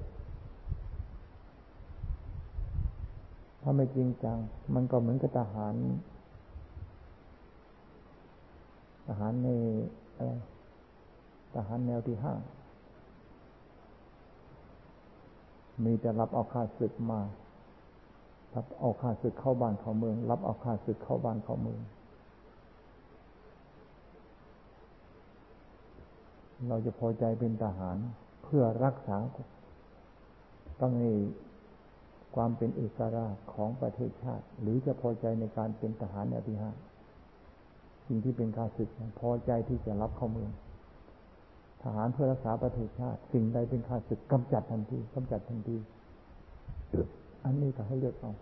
ถ้าไม่จริงจัง มันก็เหมือนกับทหารทหารในอะไร ทหารแนวที่ห้า มีแต่รับเอาข้าศึกมา รับเอาข้าศึกเข้าบ้านเข้าเมือง รับเอาข้าศึกเข้าบ้านเข้าเมือง เราจะพอใจเป็นทหารเพื่อรักษา ต้องในความเป็นเอกราชของประเทศชาติ หรือจะพอใจในการเป็นทหารแนวที่ห้าสิ่งที่เป็นข้าศึกพอใจที่จะรับเข้าเมือง ทหารเพื่อรักษาประเทศชาติ สิ่งใดเป็นข้าศึกกำจัดทันทีกำจัดทันทีอันนี้ก็ให้เลือกเอา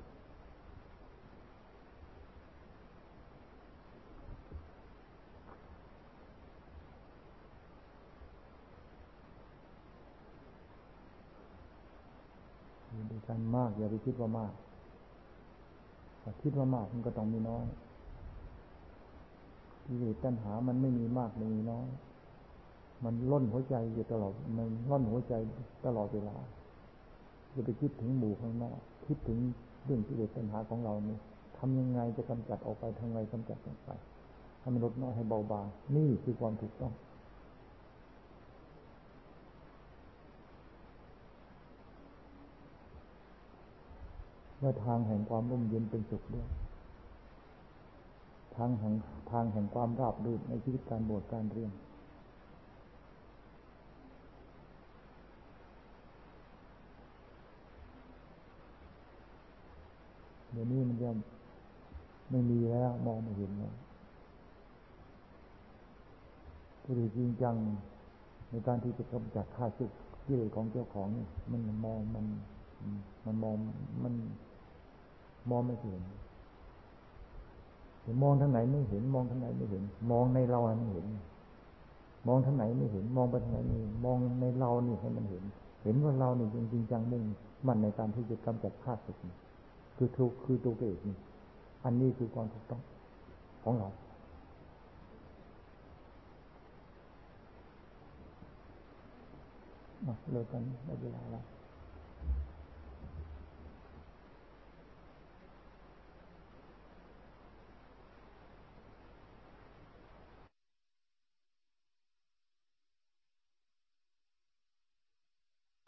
ดูกันมาก อย่าไปคิดว่ามากถ้าคิดว่ามากมันก็ต้องมีน้อยกิเลสตัณหามันไม่มีมากไม่มีน้อย มันล้นหัวใจอยู่ตลอด มันล้นหัวใจตลอดเวลาจะไปคิดถึงหมู่ข้างนอกคิดถึงเรื่องที่เกิดปัญหาของเรานี่ทำยังไงจะกำจัดออกไปทำไงกำจัดออกไปให้มันลดน้อยให้เบาบางนี่คือความถูกต้องเมื่อทางแห่งความร่มเย็นเป็นสุขด้วย ทางแห่งทางแห่งความราบรื่นในชีวิตการบวชการเรียน เดี๋ยวนี้มันจะไม่มีแล้ว มองไม่เห็นแล้วผู้ที่จริงจังในการที่จะกำจัดข้าศึกกิเลสของเจ้าของเนี่ยมันมองมัน มันมองมันมองไม่เห็นมองทางไหนไม่เห็น มองทางไหนไม่เห็น มองในเราไม่เห็น มองทางไหนไม่เห็น มองไปทางไหนไม่เห็นมองในเรานี่ให้มันเห็น เห็นว่าเรานี่จริงจังมุ่ง มันในการที่จะกำจัดข้าศึกนี่ คือถูกคือตัวเอกนี่อันนี้คือความถูกต้องของเราเลิกกันได้เวลาแล้ว